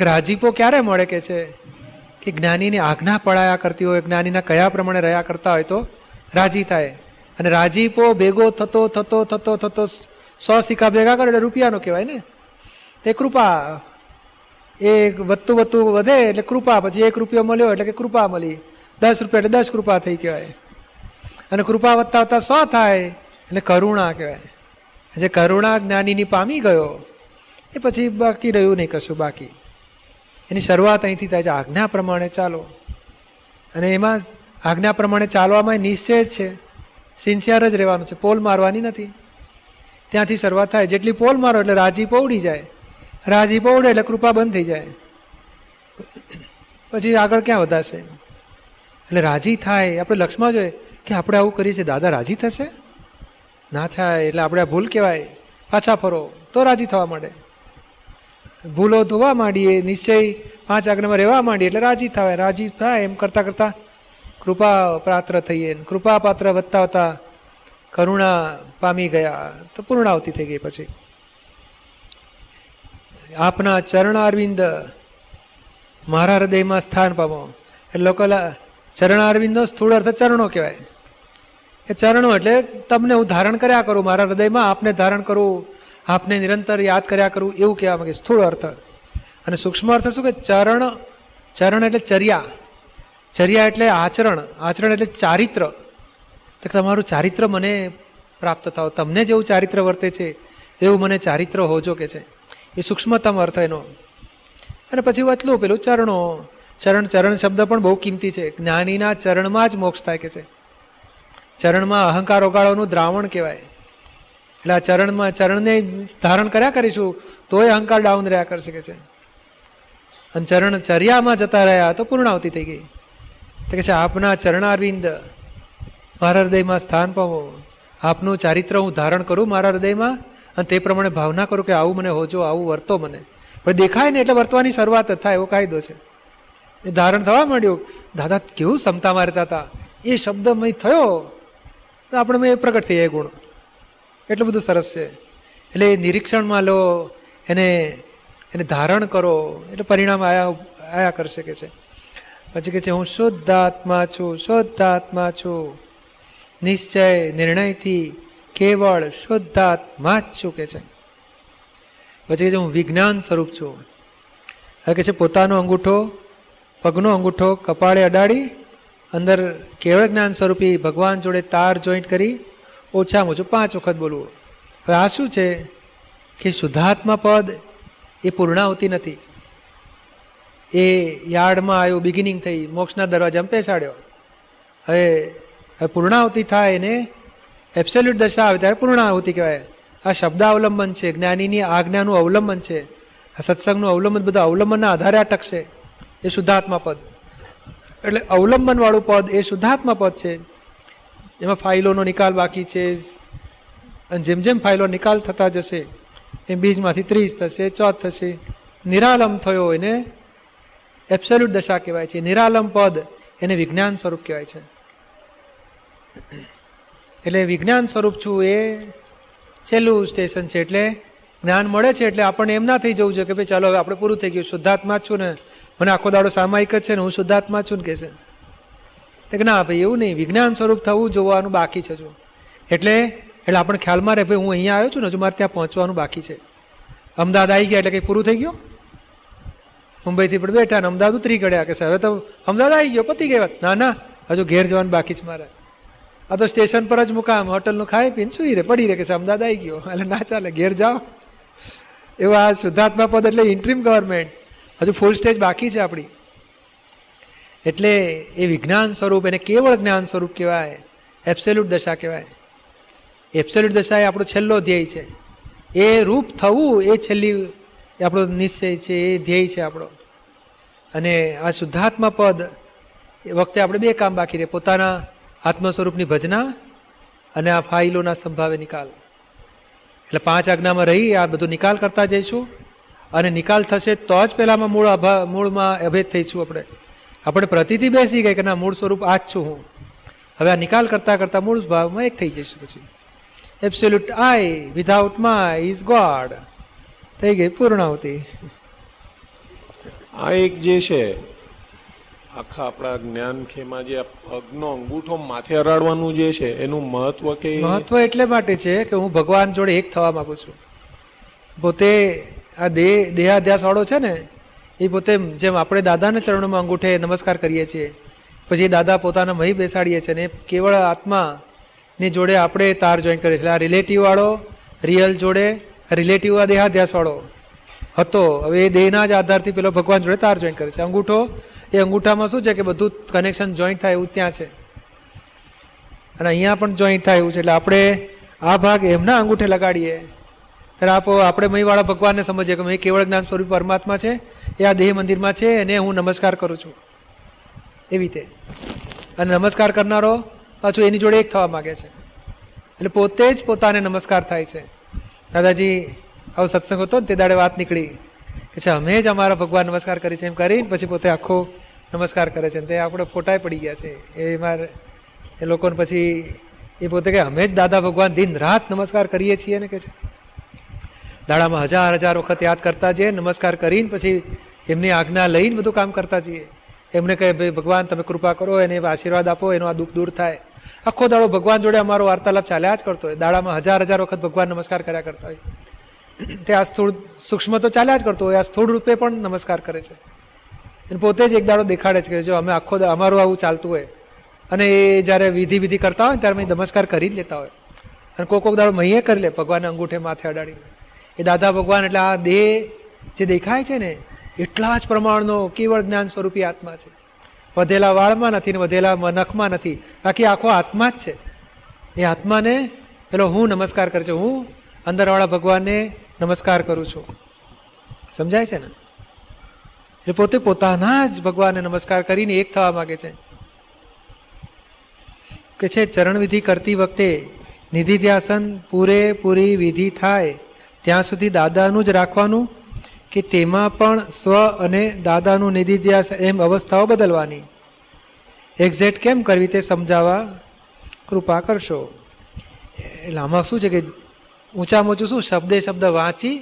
રાજીપો ક્યારે મળે કે છે? કે જ્ઞાનીની આજ્ઞા પડાયા કરતી હોય, જ્ઞાનીના કયા પ્રમાણે રહ્યા કરતા હોય તો રાજી થાય. અને રાજીપો ભેગો થતો થતો થતો થતો સો સિક્કા ભેગા કરે એટલે રૂપિયાનો કહેવાય ને? તે કૃપા. એ વધતું વધતું વધે એટલે કૃપા, પછી એક રૂપિયો મળ્યો એટલે કે કૃપા મળી. દસ રૂપિયા એટલે દસ કૃપા થઈ કહેવાય. અને કૃપા વધતા વધતા સો થાય એટલે કરુણા કહેવાય. જે કરુણા જ્ઞાનીની પામી ગયો. એ પછી બાકી રહ્યું નહીં કશું બાકી. એની શરૂઆત અહીંથી થાય છે આજ્ઞા પ્રમાણે ચાલો. અને એમાં આજ્ઞા પ્રમાણે ચાલવામાં નિશ્ચય છે. સિન્સિયર જ રહેવાનું છે. પોલ મારવાની નથી. ત્યાંથી શરૂઆત થાય. જેટલી પોલ મારો એટલે રાજી પૌડી જાય. રાજી પૌડે એટલે કૃપા બંધ થઈ જાય. પછી આગળ ક્યાં વધારશે? એટલે રાજી થાય. આપણે લક્ષમાં જોઈએ કે આપણે આવું કરીએ છીએ. દાદા રાજી થશે? ના થાય એટલે આપણે ભૂલ કહેવાય. પાછા ફરો. તો રાજી થવા માંડે. ભૂલો ધોવા માંડીએ, નિશ્ચય પાંચ આજ્ઞામાં રહેવા માંડીએ એટલે રાજી થાય. રાજી થાય એમ કરતાં કરતાં કૃપા પાત્ર થઈએ. કૃપા પાત્ર વધતા વધતા કરુણા પામી ગયા. તો પૂર્ણાવતી થઈ ગઈ પછી. આપના ચરણ અરવિંદ મારા હૃદયમાં સ્થાન પામો. એટલે લોકો ચરણ અરવિંદનો સ્થૂળ અર્થ ચરણો કહેવાય. એ ચરણો એટલે તમને હું ધારણ કર્યા કરું, મારા હૃદયમાં આપને ધારણ કરું, આપને નિરંતર યાદ કર્યા કરું, એવું કહેવા માંગે સ્થૂળ અર્થ. અને સૂક્ષ્મ અર્થ શું કે ચરણ ચરણ એટલે ચર્યા. ચર્યા એટલે આચરણ આચરણ એટલે ચારિત્ર. તો તમારું ચારિત્ર મને પ્રાપ્ત થાવ. તમને જેવું ચારિત્ર વર્તે છે, એવું મને ચારિત્ર હોજો કે છે. એ સૂક્ષ્મતમ અર્થ એનો. અને પછી વાતલું પેલું ચરણો. ચરણ ચરણ શબ્દ પણ બહુ કિંમતી છે. જ્ઞાનીના ચરણમાં જ મોક્ષ થાય કે છે. ચરણમાં અહંકાર ઓગાળવાનું દ્રાવણ કહેવાય. એટલે આ ચરણમાં, ચરણને ધારણ કર્યા કરીશું, તોય અહંકાર ડાઉન રહ્યા કરી શકે છે. અને ચરણ ચર્યામાં જતા રહ્યા તો પૂર્ણાવતી થઈ ગઈ. તો કે છે, આપના ચરણારવિંદ, મારા હૃદયમાં સ્થાન પામો. આપનું ચારિત્ર હું ધારણ કરું મારા હૃદયમાં, અને તે પ્રમાણે ભાવના કરું કે આવું મને હોજો, આવું વર્તો મને. પણ દેખાય ને એટલે વર્તવાની શરૂઆત થાય એવો કાયદો છે. એ ધારણ થવા માંડ્યું. દાદા, કેવું ક્ષમતા મારતા હતા એ શબ્દ મય થયો. તો આપણે મેં પ્રગટ થઈ જાય ગુણ. એટલું બધું સરસ છે. એટલે એ નિરીક્ષણમાં લો, એને એને ધારણ કરો, એટલે પરિણામ આયા આયા કરશે કે છે. પછી કે છે, હું શુદ્ધ આત્મા છું શુદ્ધ આત્મા છું. નિશ્ચય, નિર્ણયથી કેવળ શુદ્ધ આત્મા જ છું, કે છે. પછી હું વિજ્ઞાન સ્વરૂપ છું. હવે કે છે, પોતાનો અંગૂઠો, પગનો અંગૂઠો કપાળે અડાડી અંદર કેવળ જ્ઞાન સ્વરૂપી ભગવાન જોડે તાર જોઈન્ટ કરી ઓછામાં ઓછું પાંચ વખત બોલવું. હવે આ શું છે કે શુદ્ધાત્મા પદ એ પૂર્ણાહુતિ નથી. એ યાર્ડમાં આવ્યો બિગિનિંગ થઈ, મોક્ષના દરવાજામાં પેસાડ્યો. હવે હવે પૂર્ણાહુતિ થાય એને એબ્સોલ્યુટ દશા આવે ત્યારે પૂર્ણાહુતિ કહેવાય. આ શબ્દ અવલંબન છે, જ્ઞાનીની આજ્ઞાનું અવલંબન છે. આ સત્સંગનું અવલંબન, બધા અવલંબનના આધારે અટકશે એ શુદ્ધાત્મા પદ. એટલે અવલંબનવાળું પદ એ શુદ્ધાત્મા પદ છે. એમાં ફાઇલોનો નિકાલ બાકી છે. અને જેમ જેમ ફાઇલો નિકાલ થતા જશે, એમ બીજમાંથી ત્રીસ થશે ચોથ થશે. નિરાલમ થયો એને એબ્સોલ્યુટ દશા કહેવાય છે. નિરાલમ પદ એને વિજ્ઞાન સ્વરૂપ કહેવાય છે. એટલે વિજ્ઞાન સ્વરૂપ છું એ છેલ્લું સ્ટેશન છે. એટલે જ્ઞાન મળે છે એટલે આપણને એમ ના થઈ જવું છે કે ભાઈ ચાલો હવે આપણે પૂરું થઈ ગયું. શુદ્ધાત્મા છું ને મને આખો દાડો સામાયિક જ છે ને હું શુદ્ધાત્મા છું ને કે છે. કે ના ભાઈ, એવું નહીં. વિજ્ઞાન સ્વરૂપ થવું જોવાનું બાકી છે જો. એટલે એટલે આપણે ખ્યાલમાં રહે, ભાઈ, હું અહીંયા આવ્યો છું ને, હજુ મારે ત્યાં પહોંચવાનું બાકી છે. અમદાવાદ આવી ગયા એટલે કંઈ પૂરું થઈ ગયું? મુંબઈથી પણ બેઠા ને અમદાવાદ ઉતરી ગયા કે હવે તો અમદાવાદ આવી ગયો, પતી ગઈ ના ના, હજુ ઘેર જવાનું બાકી છે મારે. આ તો સ્ટેશન પર જ મુકામ, હોટલનું ખાઈ પીને સુઈ રે, પડી રહે કે અમદાવાદ આવી ગયો. એટલે ના ચાલે, ઘેર જાઓ. એવું શુદ્ધાત્મા પદ એટલે ઇન્ટ્રીમ ગવર્મેન્ટ હજુ ફૂલ સ્ટેજ બાકી છે આપણી. એટલે એ વિજ્ઞાન સ્વરૂપ, એને કેવળ જ્ઞાન સ્વરૂપ કહેવાય એબ્સેલ્યુટ દશા કહેવાય. એબ્સોલ્યુટ દશા એ આપણો છેલ્લો ધ્યેય છે. એ રૂપ થવું એ છેલ્લી આપણો નિશ્ચય છે, એ ધ્યેય છે આપણો. અને આ શુદ્ધાત્મા પદ, એ વખતે આપણે બે કામ બાકી રહે. પોતાના આત્મ સ્વરૂપની ભજના અને આ ફાઇલોના સંભાવે નિકાલ. એટલે પાંચ આજ્ઞામાં રહી, આ બધું નિકાલ કરતા જઈશું. અને નિકાલ થશે તો જ પહેલામાં મૂળ અભા મૂળમાં અભેદ થઈશું આપણે. આપણે પ્રતિથી બેસી ગઈ કે ના મૂળ સ્વરૂપ આ જ છું હું. હવે આ નિકાલ કરતા કરતા મૂળ ભાવમાં એક થઈ જઈશું પછી. Absolute I without my is God થઈ ગઈ પૂર્ણાવતી આ એક જે છે આખા આપણા જ્ઞાન ખેમાં જે પગનો અંગૂઠો માથે અડાડવાનું જે છે એનું મહત્વ કે મહત્વ એટલે માટે છે કે હું ભગવાન જોડે એક થવા માંગુ છું. પોતે આ દેહ, દેહાધ્યાસવાળો છે ને, એ પોતે જેમ આપણે દાદાના ચરણોમાં અંગૂઠે નમસ્કાર કરીએ છીએ, પછી દાદા પોતાના મહી બેસાડીએ છીએ ને કેવળ આત્માની જોડે આપણે તાર જોઈન કરીએ છીએ. આ રિલેટિવવાળો રિયલ જોડે રિલેટિવ આ દેહાધ્યાસવાળો હતો. હવે એ દેહના જ આધારથી પેલો ભગવાન જોડે તાર જોઈન કરે છે. અંગૂઠો, એ અંગૂઠામાં શું છે કે બધું કનેક્શન જોઈન્ટ થાય એવું ત્યાં છે. અને અહીંયા પણ જોઈન્ટ થાય એવું છે. એટલે આપણે આ ભાગ એમના અંગૂઠે લગાડીએ. ત્યારે આપો, આપણે મહીવાળા ભગવાનને સમજીએ કે મેં કેવળ જ્ઞાન સ્વરૂપ પરમાત્મા છે, એ આ દેહ મંદિરમાં છે, એને હું નમસ્કાર કરું છું. એવી રીતે. અને નમસ્કાર કરનારો પાછું એની જોડે એક થવા માગે છે. એટલે પોતે જ પોતાને નમસ્કાર થાય છે. દાદાજી, આવો સત્સંગ હતો ને તે દાડે વાત નીકળી કે છે, અમે જ અમારા ભગવાન નમસ્કાર કરી છે એમ કરીને પછી પોતે આખો નમસ્કાર કરે છે. તે આપણે ફોટાએ પડી ગયા છે. એ મારે, એ લોકોને પછી એ પોતે કે અમે જ દાદા ભગવાન દિન રાત નમસ્કાર કરીએ છીએ ને કે છે. દાડામાં હજાર હજાર વખત યાદ કરતા જઈએ, નમસ્કાર કરીને પછી એમની આજ્ઞા લઈને બધું કામ કરતા જઈએ. એમને કહે, ભાઈ ભગવાન, તમે કૃપા કરો, એને આશીર્વાદ આપો, એનો આ દુઃખ દૂર થાય. આખો દાડો ભગવાન જોડે અમારો વાર્તાલાપ ચાલ્યા જ કરતો હોય. દાડામાં હજાર હજાર વખત ભગવાન નમસ્કાર કર્યા કરતા હોય. તે આ સ્થૂળ સૂક્ષ્મ તો ચાલ્યા જ કરતો હોય. આ સ્થૂળ રૂપે પણ નમસ્કાર કરે છે. એને પોતે જ એક દાડો દેખાડે છે કે જો અમે આખો અમારું આવું ચાલતું હોય. અને એ જ્યારે વિધિ વિધિ કરતા હોય ત્યારે નમસ્કાર કરી જ લેતા હોય. અને કોક કોક દાડો મહીએ કરી લે, ભગવાનને અંગૂઠે માથે અડાડીને. એ દાદા ભગવાન, એટલે આ દેહ જે દેખાય છે ને, એટલા જ પ્રમાણનો કેવળ જ્ઞાન સ્વરૂપી આત્મા છે. વધેલા વાળમાં નથી ને વધેલા નખમાં નથી. બાકી આખો આત્મા જ છે. એ આત્માને પેલો હું નમસ્કાર કરું છું. હું અંદરવાળા ભગવાનને નમસ્કાર કરું છું. સમજાય છે ને? એટલે પોતે પોતાના જ ભગવાનને નમસ્કાર કરીને એક થવા માંગે છે. કે છે, ચરણવિધિ કરતી વખતે નિધિધ્યાસન પૂરેપૂરી વિધિ થાય. ત્યાં સુધી દાદાનું જ રાખવાનું કે તેમાં પણ સ્વ અને દાદાનું નિધિ ધ્યાસ એમ અવસ્થાઓ બદલવાની. એક્ઝેક્ટ કેમ કરવી તે સમજાવવા કૃપા કરશો. એટલે આમાં શું છે કે ઊંચામાં ઊંચું શું? શબ્દે શબ્દ વાંચી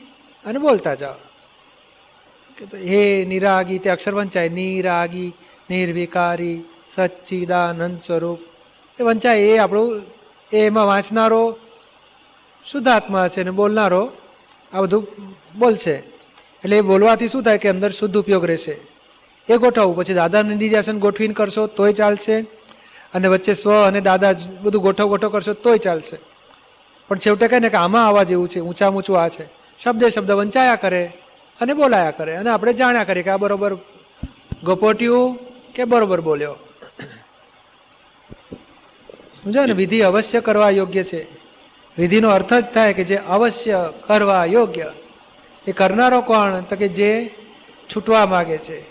અને બોલતા જાઓ. હે નિરાગી, તે અક્ષર વંચાય. નિરાગી, નિર્વિકારી, સચ્ચિદાનંદ સ્વરૂપ. એ વંચાય. એ આપણું, એ એમાં વાંચનારો શુદ્ધાત્મા છે ને બોલનારો આ બધું બોલશે એટલે એ બોલવાથી શું થાય કે અંદર શુદ્ધ ઉપયોગ રહેશે. એ ગોઠવવું. પછી દાદા નિધિધ્યાસન ગોઠવીને કરશો તોય ચાલશે. અને વચ્ચે સ્વ અને દાદા બધું ગોઠવ ગોઠવ કરશો તોય ચાલશે. પણ છેવટે કહે ને કે આમાં આવા જેવું છે ઊંચા ઊંચું આ છે. શબ્દે શબ્દ વંચાયા કરે અને બોલાયા કરે. અને આપણે જાણ્યા કરીએ કે આ બરોબર ગપોટ્યું કે બરોબર બોલ્યો. સમજાય ને? વિધિ અવશ્ય કરવા યોગ્ય છે. વિધિનો અર્થ જ થાય કે જે અવશ્ય કરવા યોગ્ય. એ કરનારો કોણ? તો કે જે છૂટવા માગે છે.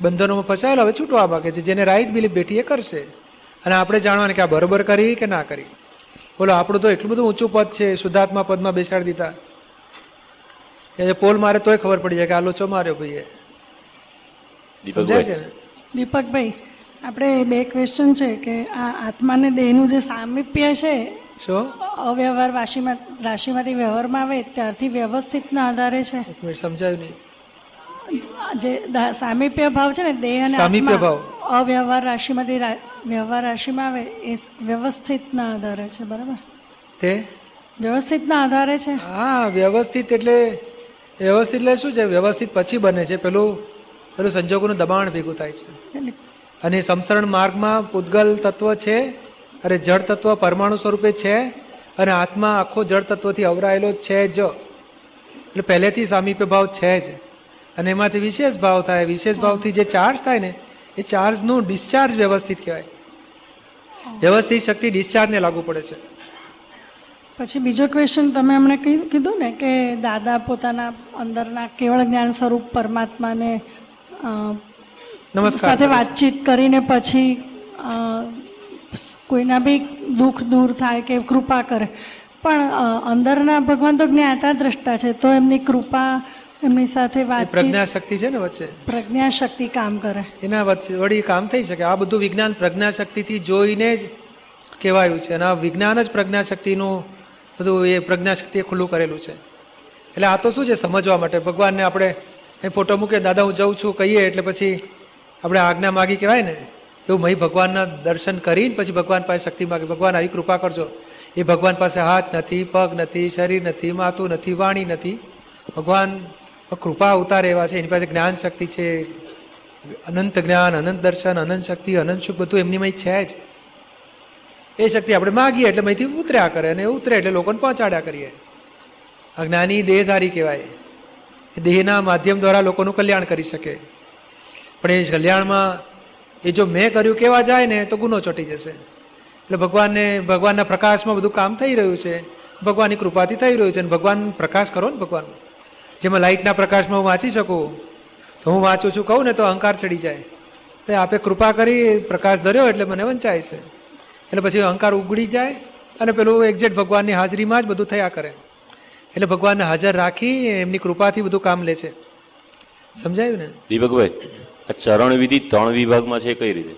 બંધનોમાં ફસાયેલો હવે છૂટવા માગે છે. જેને રાઈટ બિલીફ બેઠી એ કરશે. અને આપણે જાણવાનું કે આ બરોબર કરી કે ના કરી. બોલો આપણું તો એટલું બધું ઊંચું પદ છે. શુદ્ધાત્મા પદમાં બેસાડી દીધા. એ પોલ મારે તોય ખબર પડી જાય કે આ લોચો માર્યો ભાઈએ સમજાય છે ને? દીપકભાઈ આપણે બે ક્વેશ્ચન છે કે આ આત્માને દેહનું જે સામીપ્ય છે શું અવ્યવહાર રાશિમાં રાશિમાંથી વ્યવહારમાં આવે ત્યારથી વ્યવસ્થિતના આધારે છે. સમજાયું નહીં. જે સામીપ્ય ભાવ છે ને દેહ અને સામીપ્ય ભાવ. અવ્યવહાર રાશિમાંથી વ્યવહાર રાશિમાં આવે એ વ્યવસ્થિતના આધારે છે બરાબર? તે? વ્યવસ્થિતના આધારે છે. હા વ્યવસ્થિત એટલે વ્યવસ્થિત એટલે શું છે? વ્યવસ્થિત પછી બને છે. પેલું પેલું સંજોગોનું દબાણ ભેગું થાય છે. અને સમસરણ માર્ગમાં પૂતગલ તત્વ છે અરે જળ તત્વ પરમાણુ સ્વરૂપે છે અને આત્મા આખો જળ તત્વથી અવરાયેલો છે જ. એટલે પહેલેથી સામીપ્ય ભાવ છે જ. અને એમાંથી વિશેષ ભાવ થાય વિશેષ ભાવથી જે ચાર્જ થાય ને એ ચાર્જનું ડિસ્ચાર્જ વ્યવસ્થિત કહેવાય. વ્યવસ્થિત શક્તિ ડિસ્ચાર્જને લાગુ પડે છે. પછી બીજો ક્વેશ્ચન તમે હમણે કીધું કીધું ને કે દાદા પોતાના અંદરના કેવળ જ્ઞાન સ્વરૂપ પરમાત્માને નમસ્કાર સાથે વાતચીત કરીને પછી કોઈના બી દુઃખ દૂર થાય કે કૃપા કરે. પણ અંદરના ભગવાન તો જ્ઞાતા દ્રષ્ટા છે તો એમની કૃપા એમની સાથે વાત પ્રજ્ઞા શક્તિ છે ને વચ્ચે? પ્રજ્ઞા શક્તિ કામ કરે. એના વચ્ચે વળી કામ થઈ શકે. આ બધું વિજ્ઞાન પ્રજ્ઞા શક્તિથી જોઈને જ કહેવાયું છે. અને આ વિજ્ઞાન જ પ્રજ્ઞા શક્તિનું બધું એ પ્રજ્ઞા શક્તિએ ખુલ્લું કરેલું છે. એટલે આ તો શું છે સમજવા માટે? ભગવાનને આપણે એ ફોટો મૂકે દાદા હું જઉં છું કહીએ એટલે પછી આપણે આજ્ઞા માગી કહેવાય ને? એવું મહી ભગવાનના દર્શન કરીને પછી ભગવાન પાસે શક્તિ માગે, ભગવાન આવી કૃપા કરજો. એ ભગવાન પાસે હાથ નથી, પગ નથી, શરીર નથી, માથું નથી, વાણી નથી. ભગવાન કૃપા ઉતારે એવા છે, એની પાસે જ્ઞાન શક્તિ છે. અનંત જ્ઞાન, અનંત દર્શન, અનંત શક્તિ, અનંત સુખ, બધું એમનીમાં છે જ. એ શક્તિ આપણે માગીએ એટલે મહીથી ઉતર્યા કરે અને ઉતરે એટલે લોકોને પહોંચાડ્યા કરીએ. આ જ્ઞાની દેહધારી કહેવાય. દેહના માધ્યમ દ્વારા લોકોનું કલ્યાણ કરી શકે. પણ એ કલ્યાણમાં એ જો મેં કર્યું કેવા જાય ને, તો ગુનો ચોટી જશે. એટલે ભગવાનને, ભગવાનના પ્રકાશમાં બધું કામ થઈ રહ્યું છે, ભગવાનની કૃપાથી થઈ રહ્યું છે, અને ભગવાન પ્રકાશ કરો ને ભગવાન. જેમાં લાઇટના પ્રકાશમાં હું વાંચી શકું, તો હું વાંચું છું, કહું ને તો અહંકાર ચડી જાય. તો આપે કૃપા કરી, પ્રકાશ ધર્યો એટલે મને વંચાય છે. એટલે પછી અહંકાર ઉગડી જાય, અને પેલું એક્ઝેક્ટ ભગવાનની હાજરીમાં જ બધું થયા કરે. એટલે ભગવાનને હાજર રાખી, એમની કૃપાથી બધું કામ લે છે. સમજાયું ને? દીપકભાઈ ચરણ વિધિ ત્રણ વિભાગમાં છે કઈ રીતે?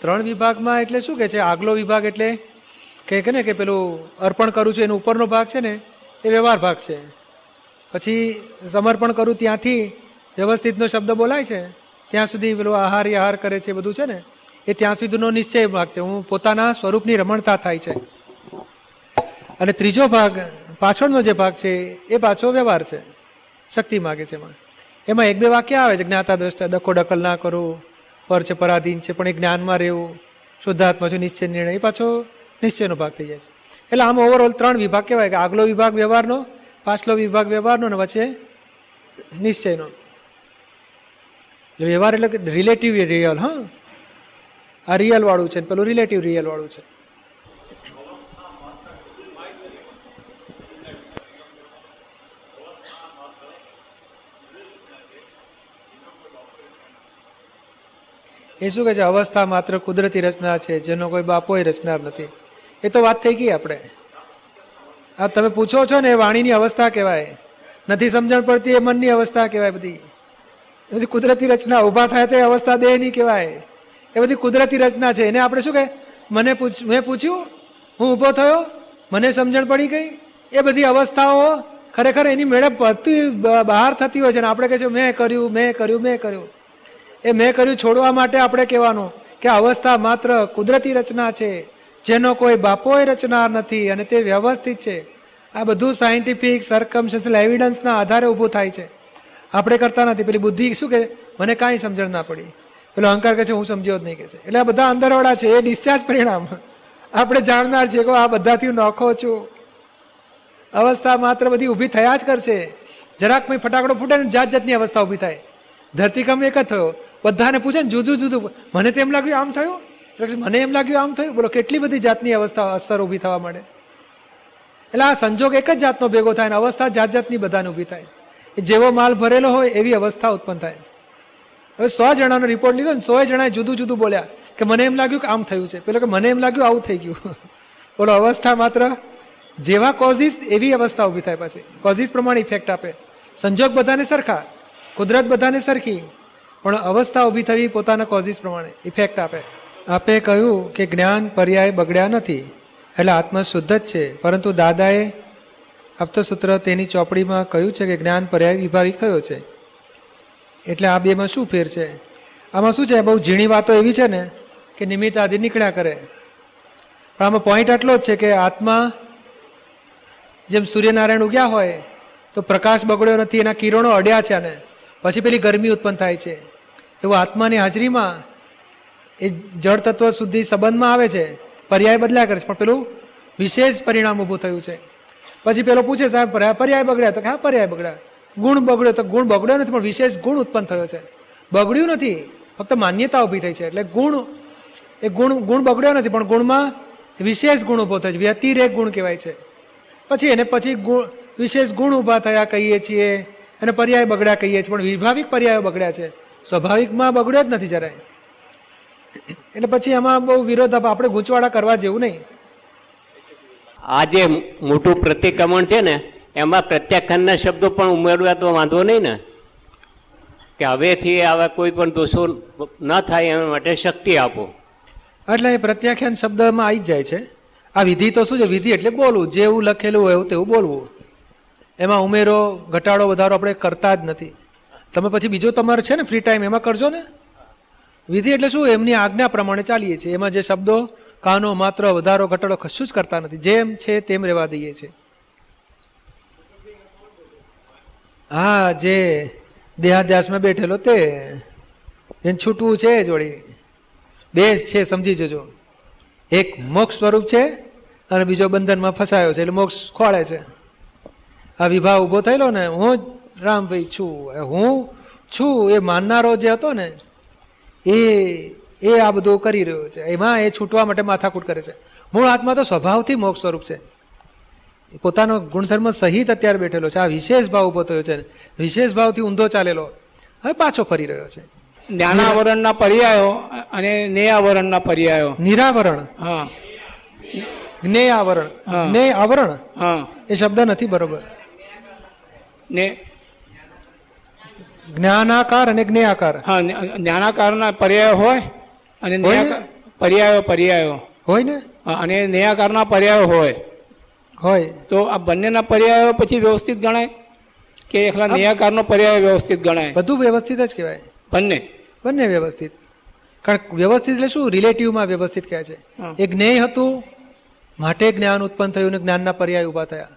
ત્રણ વિભાગમાં એટલે શું કે છે? આગલો વિભાગ એટલે કે ને કે પેલું અર્પણ કરું છું, એનો ઉપરનો ભાગ છે ને, એ વ્યવહાર ભાગ છે. પછી સમર્પણ કરું ત્યાંથી વ્યવસ્થિતનો શબ્દ બોલાય છે, ત્યાં સુધી પેલું આહાર આહાર કરે છે બધું છે ને, એ ત્યાં સુધીનો નિશ્ચય ભાગ છે. હું પોતાના સ્વરૂપની રમણતા થાય છે. અને ત્રીજો ભાગ, પાછળનો જે ભાગ છે, એ પાછો વ્યવહાર છે. શક્તિ માગે છે એમાં. એમાં એક બે વાક્ય આવે છે, જ્ઞાતા દ્રષ્ટા, ડકો ડકલ ના કરો, પર છે, પરાધીન છે, પણ એ જ્ઞાનમાં રહેવું, શુદ્ધાત્મા છું, નિશ્ચય નિર્ણય. એ પાછો નિશ્ચયનો ભાગ થઈ જાય છે. એટલે આમ ઓવરઓલ ત્રણ વિભાગ કહેવાય કે આગલો વિભાગ વ્યવહારનો, પાછલો વિભાગ વ્યવહારનો અને વચ્ચે નિશ્ચયનો. વ્યવહાર એટલે કે રિલેટિવ રિયલ હા? આ રિયલ વાળું છે પેલું રિલેટિવ રિયલ વાળું છે. એ શું કહે છે? અવસ્થા માત્ર કુદરતી રચના છે, જેનો કોઈ બાપોય રચનાર નથી. એ તો વાત થઈ ગઈ આપણે. આ તમે પૂછો છો ને, એ વાણીની અવસ્થા કહેવાય. નથી સમજણ પડતી, એ મનની અવસ્થા કહેવાય બધી. એ બધી કુદરતી રચના, ઊભા થાય તો અવસ્થા દેહની કહેવાય. એ બધી કુદરતી રચના છે. એને આપણે શું કહે? મને પૂછ, મેં પૂછ્યું, હું ઊભો થયો, મને સમજણ પડી ગઈ. એ બધી અવસ્થાઓ ખરેખર એની મેળે પડતી બહાર થતી હોય છે ને, આપણે કહે છે, મેં કર્યું મેં કર્યું મેં કર્યું. એ મેં કર્યું છોડવા માટે આપણે કહેવાનું કે અવસ્થા માત્ર કુદરતી રચના છે, જેનો કોઈ બાપોય રચનાર નથી અને તે વ્યવસ્થિત છે. આ બધું સાયન્ટિફિક સરકમસ્ટન્શિયલ એવિડન્સના આધારે ઊભું થાય છે. આપણે કરતા નથી. પેલી બુદ્ધિ શું કે મને કાંઈ સમજણ ના પડી. પેલો અહંકાર કહે છે, હું સમજ્યો જ નહીં કે છે. એટલે આ બધા અંદરવાળા છે, એ ડિસ્ચાર્જ પરિણામ. આપણે જાણનાર છીએ કે આ બધાથી નોખો છું. અવસ્થા માત્ર બધી ઊભી થયા જ કરશે. જરાક મેં ફટાકડો ફૂટે ને જાત જાતની અવસ્થા ઊભી થાય. ધરતીકંપ એક જ થયો. બધાને પૂછે ને જુદું જુદું મને તો એમ લાગ્યું આમ થયું? એટલે મને એમ લાગ્યું આમ થયું? બોલો, કેટલી બધી જાતની અવસ્થા અસર ઊભી થવા માંડે? એટલે આ સંજોગ એક જ જાતનો ભેગો થાય ને અવસ્થા જાત જાતની બધાને ઊભી થાય. જેવો માલ ભરેલો હોય, એવી અવસ્થા ઉત્પન્ન થાય. હવે સો જણાનો રિપોર્ટ લીધો ને સો જણાએ જુદું જુદું બોલ્યા કે મને એમ લાગ્યું કે આમ થયું છે. પેલો કે મને એમ લાગ્યું આવું થઈ ગયું. બોલો, અવસ્થા માત્ર જેવા કોઝિસ એવી અવસ્થા ઊભી થાય પછી. કોઝિસ પ્રમાણે ઇફેક્ટ આપે. સંજોગ બધાને સરખા, કુદરત બધાને સરખી પણ અવસ્થા ઊભી થવી પોતાના કોઝિસ પ્રમાણે ઇફેક્ટ આપે. આપે કહ્યું કે જ્ઞાન પર્યાય બગડ્યા નથી. એટલે આત્મા શુદ્ધ જ છે. પરંતુ દાદાએ આપતસૂત્ર તેની ચોપડીમાં કહ્યું છે કે જ્ઞાન પર્યાય વિભાવિક થયો છે. એટલે આ બેમાં શું ફેર છે? આમાં શું છે? બહુ ઝીણી વાતો એવી છે ને કે નિમિત્ત આદિ નીકળ્યા કરે. પણ આમાં પોઈન્ટ આટલો જ છે કે આત્મા જેમ સૂર્યનારાયણ ઉગ્યા હોય, તો પ્રકાશ બગડ્યો નથી, એના કિરણો અડ્યા છે અને પછી પેલી ગરમી ઉત્પન્ન થાય છે. એવું આત્માની હાજરીમાં એ જળ તત્વ સુધી સંબંધમાં આવે છે, પર્યાય બદલ્યા કરે છે. પણ પેલું વિશેષ પરિણામ ઊભું થયું છે. પછી પેલો પૂછે સાહેબ પર્યાય બગડ્યા? તો કે પર્યાય બગડ્યા. ગુણ બગડ્યો તો ગુણ બગડ્યો નથી, પણ વિશેષ ગુણ ઉત્પન્ન થયો છે. બગડ્યું નથી, ફક્ત માન્યતા ઊભી થઈ છે. એટલે ગુણ, એ ગુણ ગુણ બગડ્યો નથી, પણ ગુણમાં વિશેષ ગુણ ઊભો થયો છે. વ્યતિરેક ગુણ કહેવાય છે. પછી એને પછી ગુણ, વિશેષ ગુણ ઊભા થયા કહીએ છીએ અને પર્યાય બગડ્યા કહીએ છીએ, પણ વિભાવિક પર્યાયો બગડ્યા છે. સ્વાભાવિકમાં બગડ્યો જ નથી જરાય. એટલે પછી એમાં બહુ વિરોધ આપણે ગૂંચવાડા કરવા જેવું નહીં. આ જે મોટું પ્રતિક્રમણ છે ને એમાં પ્રત્યાખ્યાનના શબ્દો પણ ઉમેરવા તો વાંધો નહીં ને. કે હવેથી આવા કોઈ પણ દોષો ન થાય એના માટે શક્તિ આપો. એટલે એ પ્રત્યાખ્યાન શબ્દમાં આવી જ જાય છે. આ વિધિ તો શું છે? વિધિ એટલે બોલવું. જેવું લખેલું હોય એવું તેવું બોલવું. એમાં ઉમેરો ઘટાડો વધારો આપણે કરતા જ નથી. તમે પછી બીજો તમારો છે ને ફ્રી ટાઈમ એમાં કરજો ને? વિધિ એટલે શું? એમની આજ્ઞા પ્રમાણે ચાલીએ છીએ. એમાં જે શબ્દો, કાનો, માત્ર, વધારો, ઘટાડો કશું જ કરતા નથી. જેમ છે તેમ રહેવા દઈએ છીએ. હા, જે દેહાદ્યાસમાં બેઠેલો તે. એને છૂટવું છે જોડી. બે જ છે, સમજી જજો. એક મોક્ષ સ્વરૂપ છે અને બીજો બંધનમાં ફસાયો છે. એટલે મોક્ષ ખોળે છે. આ વિભાવ ઊભો થયેલો ને, હું જ રામભાઈ છું. હું છું એ માનનારો જે હતો ને એ એ આ બધું કરી રહ્યો છે. એમાં એ છૂટવા માટે માથાકૂટ કરે છે. મૂળ આત્મા તો સ્વભાવથી મોક્ષ સ્વરૂપ છે. પોતાનો ગુણધર્મ સહિત અત્યારે બેઠેલો છે. આ વિશેષ ભાવ ઊભો થયો છે. વિશેષ ભાવથી ઊંધો ચાલેલો. હવે પાછો ફરી રહ્યો છે. જ્ઞાનાવરણના પર્યાયો અને નેયાવરણના પર્યાયો. નિરાવરણ. હા. જ્ઞેય આવરણ હા. જ્ઞેય આવરણ હા. એ શબ્દ નથી બરોબર. ને જ્ઞાનાકાર અને જ્ઞેયાકાર. હા જ્ઞ- જ્ઞાનાકારના પર્યાય હોય અને પર્યાયો પર્યાયો. હોય ને? અને નેયાકારના પર્યાયો હોય. હોય. તો આ બંનેના પર્યાયો પછી વ્યવસ્થિત ગણાય કે એકલા નેયાકારનો પર્યાય વ્યવસ્થિત ગણાય? બધું વ્યવસ્થિત જ કહેવાય. બંને. બંને વ્યવસ્થિત. કારણ વ્યવસ્થિત એટલે શું? રિલેટિવમાં વ્યવસ્થિત કહે છે. એ જ્ઞેય હતું માટે જ્ઞાન ઉત્પન્ન થયું ને જ્ઞાનના પર્યાય ઊભા થયા.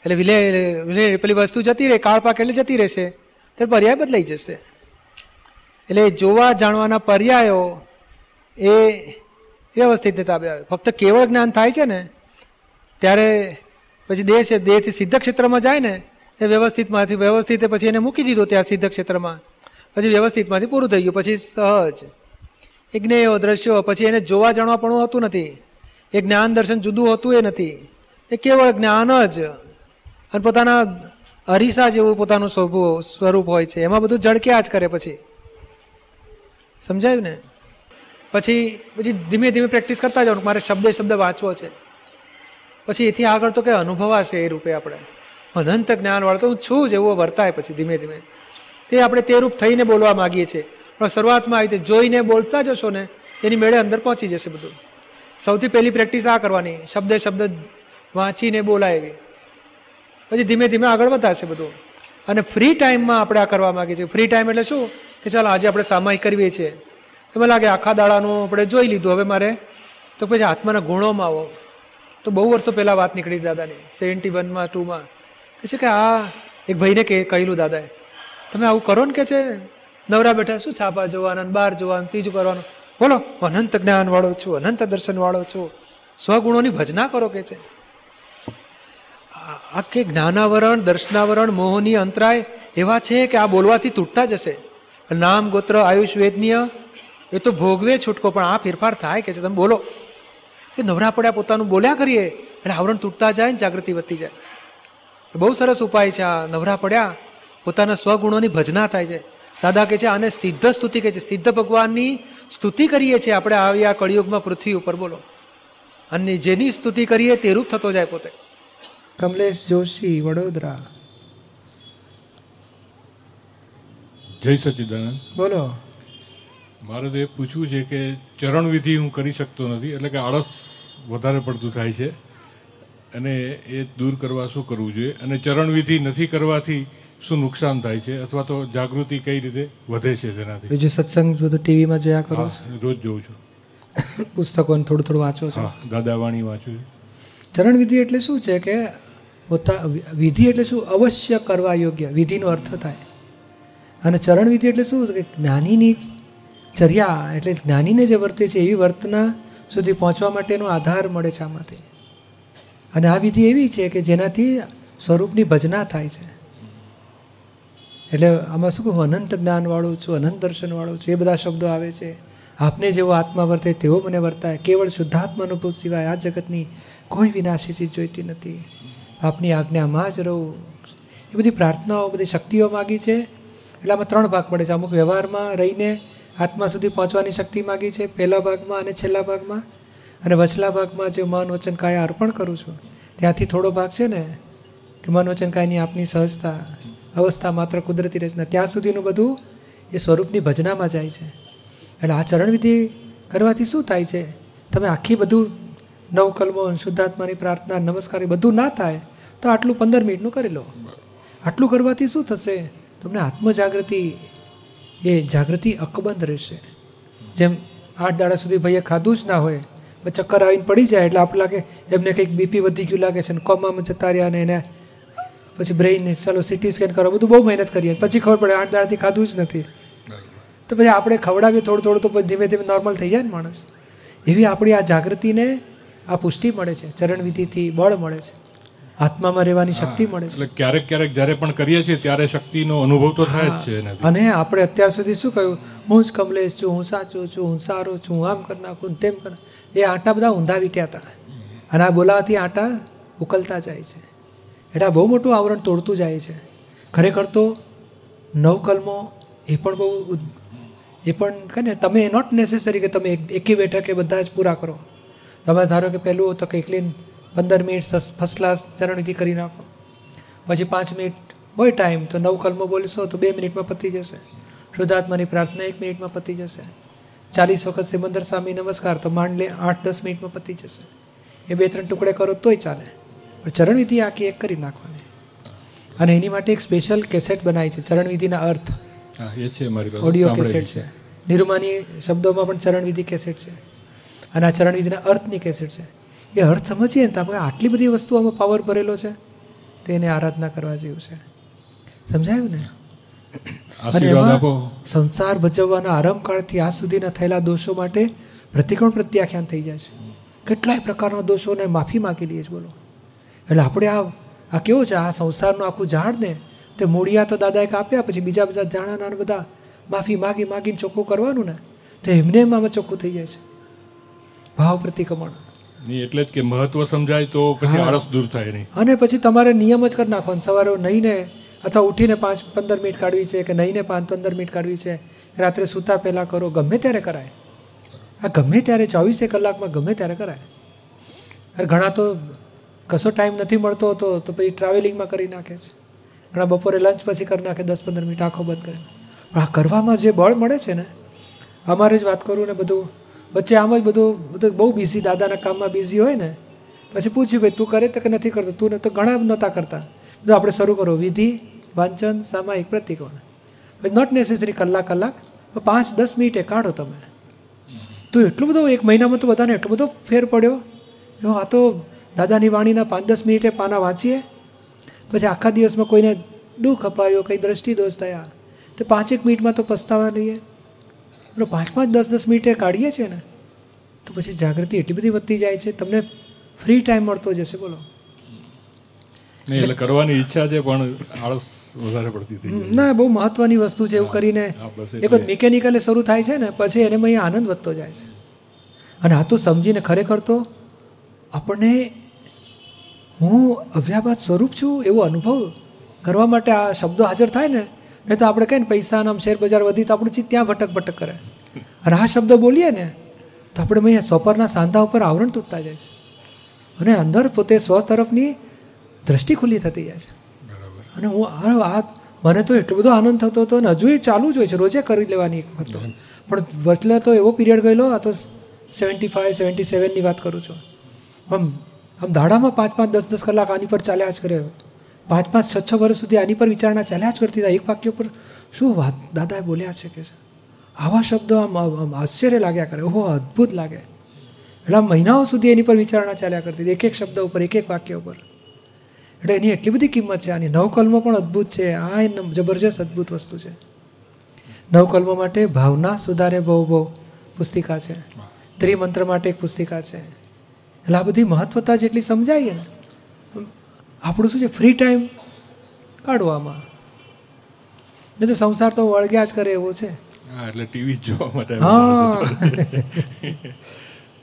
એટલે વિલે વિલે પેલી વસ્તુ જતી રહે કાળ પાક એટલે જતી રહેશે. તો પર્યાય બદલાઈ જશે. એટલે જોવા જાણવાના પર્યાયો એ વ્યવસ્થિત તાબે આવે. ફક્ત કેવળ જ્ઞાન થાય છે ને, ત્યારે પછી દેહ છે, દેહથી સિદ્ધ ક્ષેત્રમાં જાય ને, એ વ્યવસ્થિતમાંથી વ્યવસ્થિત પછી એને મૂકી દીધો ત્યાં સિદ્ધ ક્ષેત્રમાં. પછી વ્યવસ્થિતમાંથી પૂરું થઈ ગયું, પછી સહજ. એ જ્ઞેયો, દ્રશ્યો, પછી એને જોવા જાણવા પણ હોતું નથી. એ જ્ઞાન દર્શન જુદું હોતું એ નથી. એ કેવળ જ્ઞાન જ. અને પોતાના અરીસા જેવું પોતાનું સ્વભુ સ્વરૂપ હોય છે. એમાં બધું જળક્યા જ કરે પછી. સમજાયું ને? પછી પછી ધીમે ધીમે પ્રેક્ટિસ કરતા જવાનું મારે શબ્દે શબ્દ વાંચવો છે. પછી એથી આગળ તો કે અનુભવાશે એ રૂપે આપણે. અનંત જ્ઞાન વાળો તો હું છું જ, એવો વર્તાય પછી ધીમે ધીમે. તે આપણે તે રૂપ થઈને બોલવા માગીએ છીએ. પણ શરૂઆતમાં આવી રીતે જોઈને બોલતા જશો ને, એની મેળે અંદર પહોંચી જશે બધું. સૌથી પહેલી પ્રેક્ટિસ આ કરવાની. શબ્દે શબ્દ વાંચીને બોલાય એવી. પછી ધીમે ધીમે આગળ વધારશે બધું. અને ફ્રી ટાઈમમાં આપણે આ કરવા માગીએ છીએ. ફ્રી ટાઈમ એટલે શું? કે ચાલો આજે આપણે સામાયિક કરવીએ છીએ. એમાં લાગે આખા દાડાનું આપણે જોઈ લીધું. હવે મારે તો પછી આત્માના ગુણોમાં આવો. તો બહુ વર્ષો પહેલાં વાત નીકળી દાદાની, સેવન્ટી વનમાં, ટુમાં. કે છે કે આ એક ભાઈને કે, કહેલું દાદાએ, તમે આવું કરો ને કે છે? નવરા બેઠા, શું છાપા જોવાના બહાર જોવાનું ત્રીજું કરવાનું? બોલો અનંત જ્ઞાનવાળો છું, અનંત દર્શનવાળો છું. સ્વગુણોની ભજના કરો કે છે? આ આ જ્ઞાનાવરણ, દર્શનાવરણ, મોહની અંતરાય એવા છે કે આ બોલવાથી તૂટતા જશે. નામ, ગોત્ર, આયુષ, વેદનીય, એ તો ભોગવે છૂટકો, પણ આ ફેરફાર થાય કે છે? તમે બોલો. કે નવરા પડ્યા, પોતાનું બોલ્યા કરીએ, એટલે આવરણ તૂટતા જાય ને જાગૃતિ વધતી જાય. બહુ સરસ ઉપાય છે આ નવરા પડ્યા. પોતાના સ્વગુણોની ભજના થાય છે. દાદા કે છે, આને સિદ્ધ સ્તુતિ કહે છે. સિદ્ધ ભગવાનની સ્તુતિ કરીએ છીએ આપણે આવી આ કળિયુગમાં પૃથ્વી ઉપર, બોલો. અને જેની સ્તુતિ કરીએ તે રૂપ થતો જાય પોતે. કમલેશ જોશી વડોદરા. જય સચિદાનંદ. બોલો. મારે તો એ પૂછવું છે કે ચરણ વિધિ હું કરી શકતો નથી એટલે કે આળસ વધારે પડતું થાય છે. અને એ દૂર કરવા શું કરવું જોઈએ? અને ચરણ વિધિ નથી કરવાથી શું નુકસાન થાય છે? અથવા તો જાગૃતિ કઈ રીતે વધે છે તેનાથી? બીજું સત્સંગ બધું ટીવીમાં જોયા કરો રોજ જોઉં છું. પુસ્તકોને થોડું થોડું વાંચો છો? દાદાવાણી વાંચું છું. ચરણ વિધિ એટલે શું છે કે પોતા વિધિ એટલે શું? અવશ્ય કરવા યોગ્ય. વિધિનો અર્થ થાય. અને ચરણ વિધિ એટલે શું? કે જ્ઞાનીની ચર્યા, એટલે જ્ઞાનીને જે વર્તે છે, એવી વર્તના સુધી પહોંચવા માટેનો આધાર મળે છે આમાંથી. અને આ વિધિ એવી છે કે જેનાથી સ્વરૂપની ભજના થાય છે. એટલે આમાં શું કહું? અનંત જ્ઞાનવાળું છું, અનંત દર્શનવાળું છું, એ બધા શબ્દો આવે છે. આપને જેવો આત્મા વર્તે, તેવો મને વર્તાય. કેવળ શુદ્ધાત્મા અનુભવ સિવાય આ જગતની કોઈ વિનાશી ચીજ જોઈતી નથી. આપની આજ્ઞામાં જ રહું. એ બધી પ્રાર્થનાઓ, બધી શક્તિઓ માગી છે. એટલે આમાં ત્રણ ભાગ પડે છે. અમુક વ્યવહારમાં રહીને આત્મા સુધી પહોંચવાની શક્તિ માગી છે પહેલા ભાગમાં અને છેલ્લા ભાગમાં. અને વચલા ભાગમાં જે મન વચન કાયા અર્પણ કરું છું, ત્યાંથી થોડો ભાગ છે ને, કે મન વચન કાયની આપની સહજતા, અવસ્થા માત્ર કુદરતી રચના ત્યાં સુધીનું બધું એ સ્વરૂપની ભજનામાં જાય છે. એટલે આ ચરણવિધિ કરવાથી શું થાય છે? તમે આખી બધું નવકલ્મો શુદ્ધાત્માની પ્રાર્થના નમસ્કાર એ બધું ના થાય, તો આટલું પંદર મિનિટનું કરી લો. આટલું કરવાથી શું થશે? તમને આત્મજાગૃતિ, એ જાગૃતિ અકબંધ રહેશે. જેમ આઠ દાડા સુધી ભાઈએ ખાધું જ ના હોય ચક્કર આવીને પડી જાય એટલે આપણે લાગે એમને કંઈક બીપી વધી ગયું લાગે છે ને કોમામાં જતા રહ્યા ને એને પછી બ્રેઇન ચાલો સિટી સ્કેન કરો. બધું બહુ મહેનત કરીએ પછી ખબર પડે આઠ દાડાથી ખાધું જ નથી. તો પછી આપણે ખવડાવીએ થોડું થોડું તો ધીમે ધીમે નોર્મલ થઈ જાય ને માણસ. એવી આપણી આ જાગૃતિને આ પુષ્ટિ મળે છે ચરણવિધિથી બળ મળે છે. આત્મામાં રહેવાની શક્તિ મળે છે. એટલે ક્યારેક ક્યારેક જ્યારે પણ કરીએ છીએ ત્યારે શક્તિનો અનુભવ તો થાય જ છે અને આપણે અત્યાર સુધી શું કહ્યું? હું જ કમલેશ છું હું સાચો છું હું સારો છું હું આમ કરી નાખું તેમ કર એ આટા બધા ઊંધા વીટ્યા હતા. અને આ બોલાવાથી આટા ઉકલતા જાય છે. એટલે આ બહુ મોટું આવરણ તોડતું જાય છે. ખરેખર તો નવકલમો એ પણ બહુ એ પણ કહે ને તમે નોટ નેસેસરી કે તમે એક- એકી બેઠકે બધા જ પૂરા કરો. તમે ધારો કે પહેલું તો કે ક્લીન પંદર મિનિટ ફર્સ્ટ ક્લાસ ચરણવિધિ કરી નાખો. પછી પાંચ મિનિટ હોય ટાઈમ તો નવ કલમો બોલશો તો બે મિનિટમાં પતી જશે. શુદ્ધાત્માની પ્રાર્થના એક મિનિટમાં પતી જશે. ચાલીસ વખત સિમંદર સ્વામી નમસ્કાર તો માંડ લે આઠ દસ મિનિટમાં પતી જશે. એ બે ત્રણ ટુકડે કરો તોય ચાલે. પણ ચરણવિધિ આખી એક કરી નાખવાની. અને એની માટે એક સ્પેશિયલ કેસેટ બનાવી છે ચરણવિધિના અર્થ. એ છે ઓડિયો કેસેટ છે. નિરૂમાની શબ્દોમાં પણ ચરણવિધિ કેસેટ છે. અને આ ચરણવિધિના અર્થની કેસેટ છે. એ અર્થ સમજીએ ને તો આપણે આટલી બધી વસ્તુઓમાં પાવર ભરેલો છે તો એને આરાધના કરવા જેવું છે. સમજાયું ને? અને એમાં સંસાર ભજવવાના આરંભકાળથી આજ સુધીના થયેલા દોષો માટે પ્રતિકોણ પ્રત્યાખ્યાન થઈ જાય છે. કેટલાય પ્રકારના દોષોને માફી માગી લઈએ છીએ બોલો. એટલે આપણે આ આ કેવું છે? આ સંસારનું આખું ઝાડ ને તે મૂળિયા તો દાદાએ કાપ્યા પછી બીજા બધા જાણાના નાના બધા માફી માગી માગીને ચોખ્ખું કરવાનું ને તો એમને એમ આમાં ચોખ્ખું થઈ જાય છે. ભાવ પ્રતિક્રમણ નહીં એટલે જ કે મહત્વ સમજાય તો પછી આળસ દૂર થાય નહીં. અને પછી તમારે નિયમ જ કરી નાખવાનો. સવારે નહીંને અથવા ઉઠીને પાંચ પંદર મિનિટ કાઢવી છે કે નહીંને પાંચ પંદર મિનિટ કાઢવી છે રાત્રે સૂતા પહેલાં કરો ગમે ત્યારે કરાય. આ ગમે ત્યારે ચોવીસે કલાકમાં ગમે ત્યારે કરાય. અરે ઘણા તો કશો ટાઈમ નથી મળતો તો તો પછી ટ્રાવેલિંગમાં કરી નાખે છે. ઘણા બપોરે લંચ પછી કરી નાખે દસ પંદર મિનિટ આંખો બંધ કરે પણ આ કરવામાં જે બળ મળે છે ને અમારે જ વાત કરું ને બધું વચ્ચે આમ જ બધું બધું બહુ બિઝી દાદાના કામમાં બિઝી હોય ને, પછી પૂછ્યું, ભાઈ, તું કરે તો કે નથી કરતો? તું તો ઘણા નહોતા કરતા. જો આપણે શરૂ કરો. વિધિ, વાંચન, સામાયિક પ્રતિકોણ પછી નોટ નેસેસરી કલાક કલાક. પાંચ, દસ મિનિટે કાઢો તમે. તો એટલું બધો, એક મહિનામાં તો બધાને એટલો બધો ફેર પડ્યો. આ તો દાદાની વાણીના પાંચ, દસ મિનિટે પાના વાંચીએ. પછી આખા દિવસમાં કોઈને દુઃખ અપાયો, કંઈ દ્રષ્ટિ દોષ થયા, તો પાંચેક મિનિટમાં તો પસ્તાવા લઈએ. એટલે પાંચ પાંચ દસ દસ મિનિટે કાઢીએ છીએ ને તો પછી જાગૃતિ એટલી બધી વધતી જાય છે તમને ફ્રી ટાઈમ મળતો જશે બોલો. એટલે કરવાની ઈચ્છા છે પણ આળસ વધારે પડતી થઈ ના બહુ મહત્વની વસ્તુ છે એવું કરીને એક વખત મિકેનિકલે શરૂ થાય છે ને પછી એને અહીં આનંદ વધતો જાય છે. અને આ તો સમજીને ખરેખર તો આપણને હું અવ્યાબાદ સ્વરૂપ છું એવો અનુભવ કરવા માટે આ શબ્દો હાજર થાય ને નહીં તો આપણે કહીએ ને પૈસા આમ શેર બજાર વધી તો આપણું ચીજ ત્યાં ભટક ભટક કરે. અને આ શબ્દ બોલીએ ને તો આપણે અહીંયા સોપરના સાંધા ઉપર આવરણ તૂટતા જાય છે. અને અંદર પોતે સ્વ તરફની દ્રષ્ટિ ખુલ્લી થતી જાય છે. અને હું આ આ મને તો એટલો બધો આનંદ થતો હતો અને હજુ એ ચાલુ જ હોય છે રોજે કરી લેવાની એક વખત પણ વચલે તો એવો પીરિયડ ગયેલો આ તો સેવન્ટી ફાઈવ સેવન્ટી સેવનની વાત કરું છું. આમ આમ દાડામાં પાંચ પાંચ દસ દસ કલાક આની પર ચાલ્યા જ કરે. પાંચ પાંચ છ છ વર્ષ સુધી આની પર વિચારણા ચાલ્યા જ કરતી હતા. એક વાક્ય પર શું વાત? દાદાએ બોલ્યા છે કે છે આવા શબ્દો આમ આશ્ચર્ય લાગ્યા કરે. ઓહો, અદ્ભુત લાગે. એટલે મહિનાઓ સુધી એની પર વિચારણા ચાલ્યા કરતી એક એક શબ્દ ઉપર એક એક વાક્ય ઉપર. એટલે એની એટલી બધી કિંમત છે. આની નવકલ્મ પણ અદ્ભુત છે. આ જબરજસ્ત અદ્ભુત વસ્તુ છે. નવકલ્મ માટે ભાવના સુધારે બહુ બહુ પુસ્તિકા છે. ત્રિમંત્ર માટે એક પુસ્તિકા છે. એટલે આ બધી મહત્વતા જેટલી સમજાઈએ ને આપણું શું છે? ફ્રી ટાઈમ કાઢવામાં. નહીં તો સંસાર તો વળગ્યા જ કરે એવો છે. હા એટલે ટીવી જોવા માટે હા.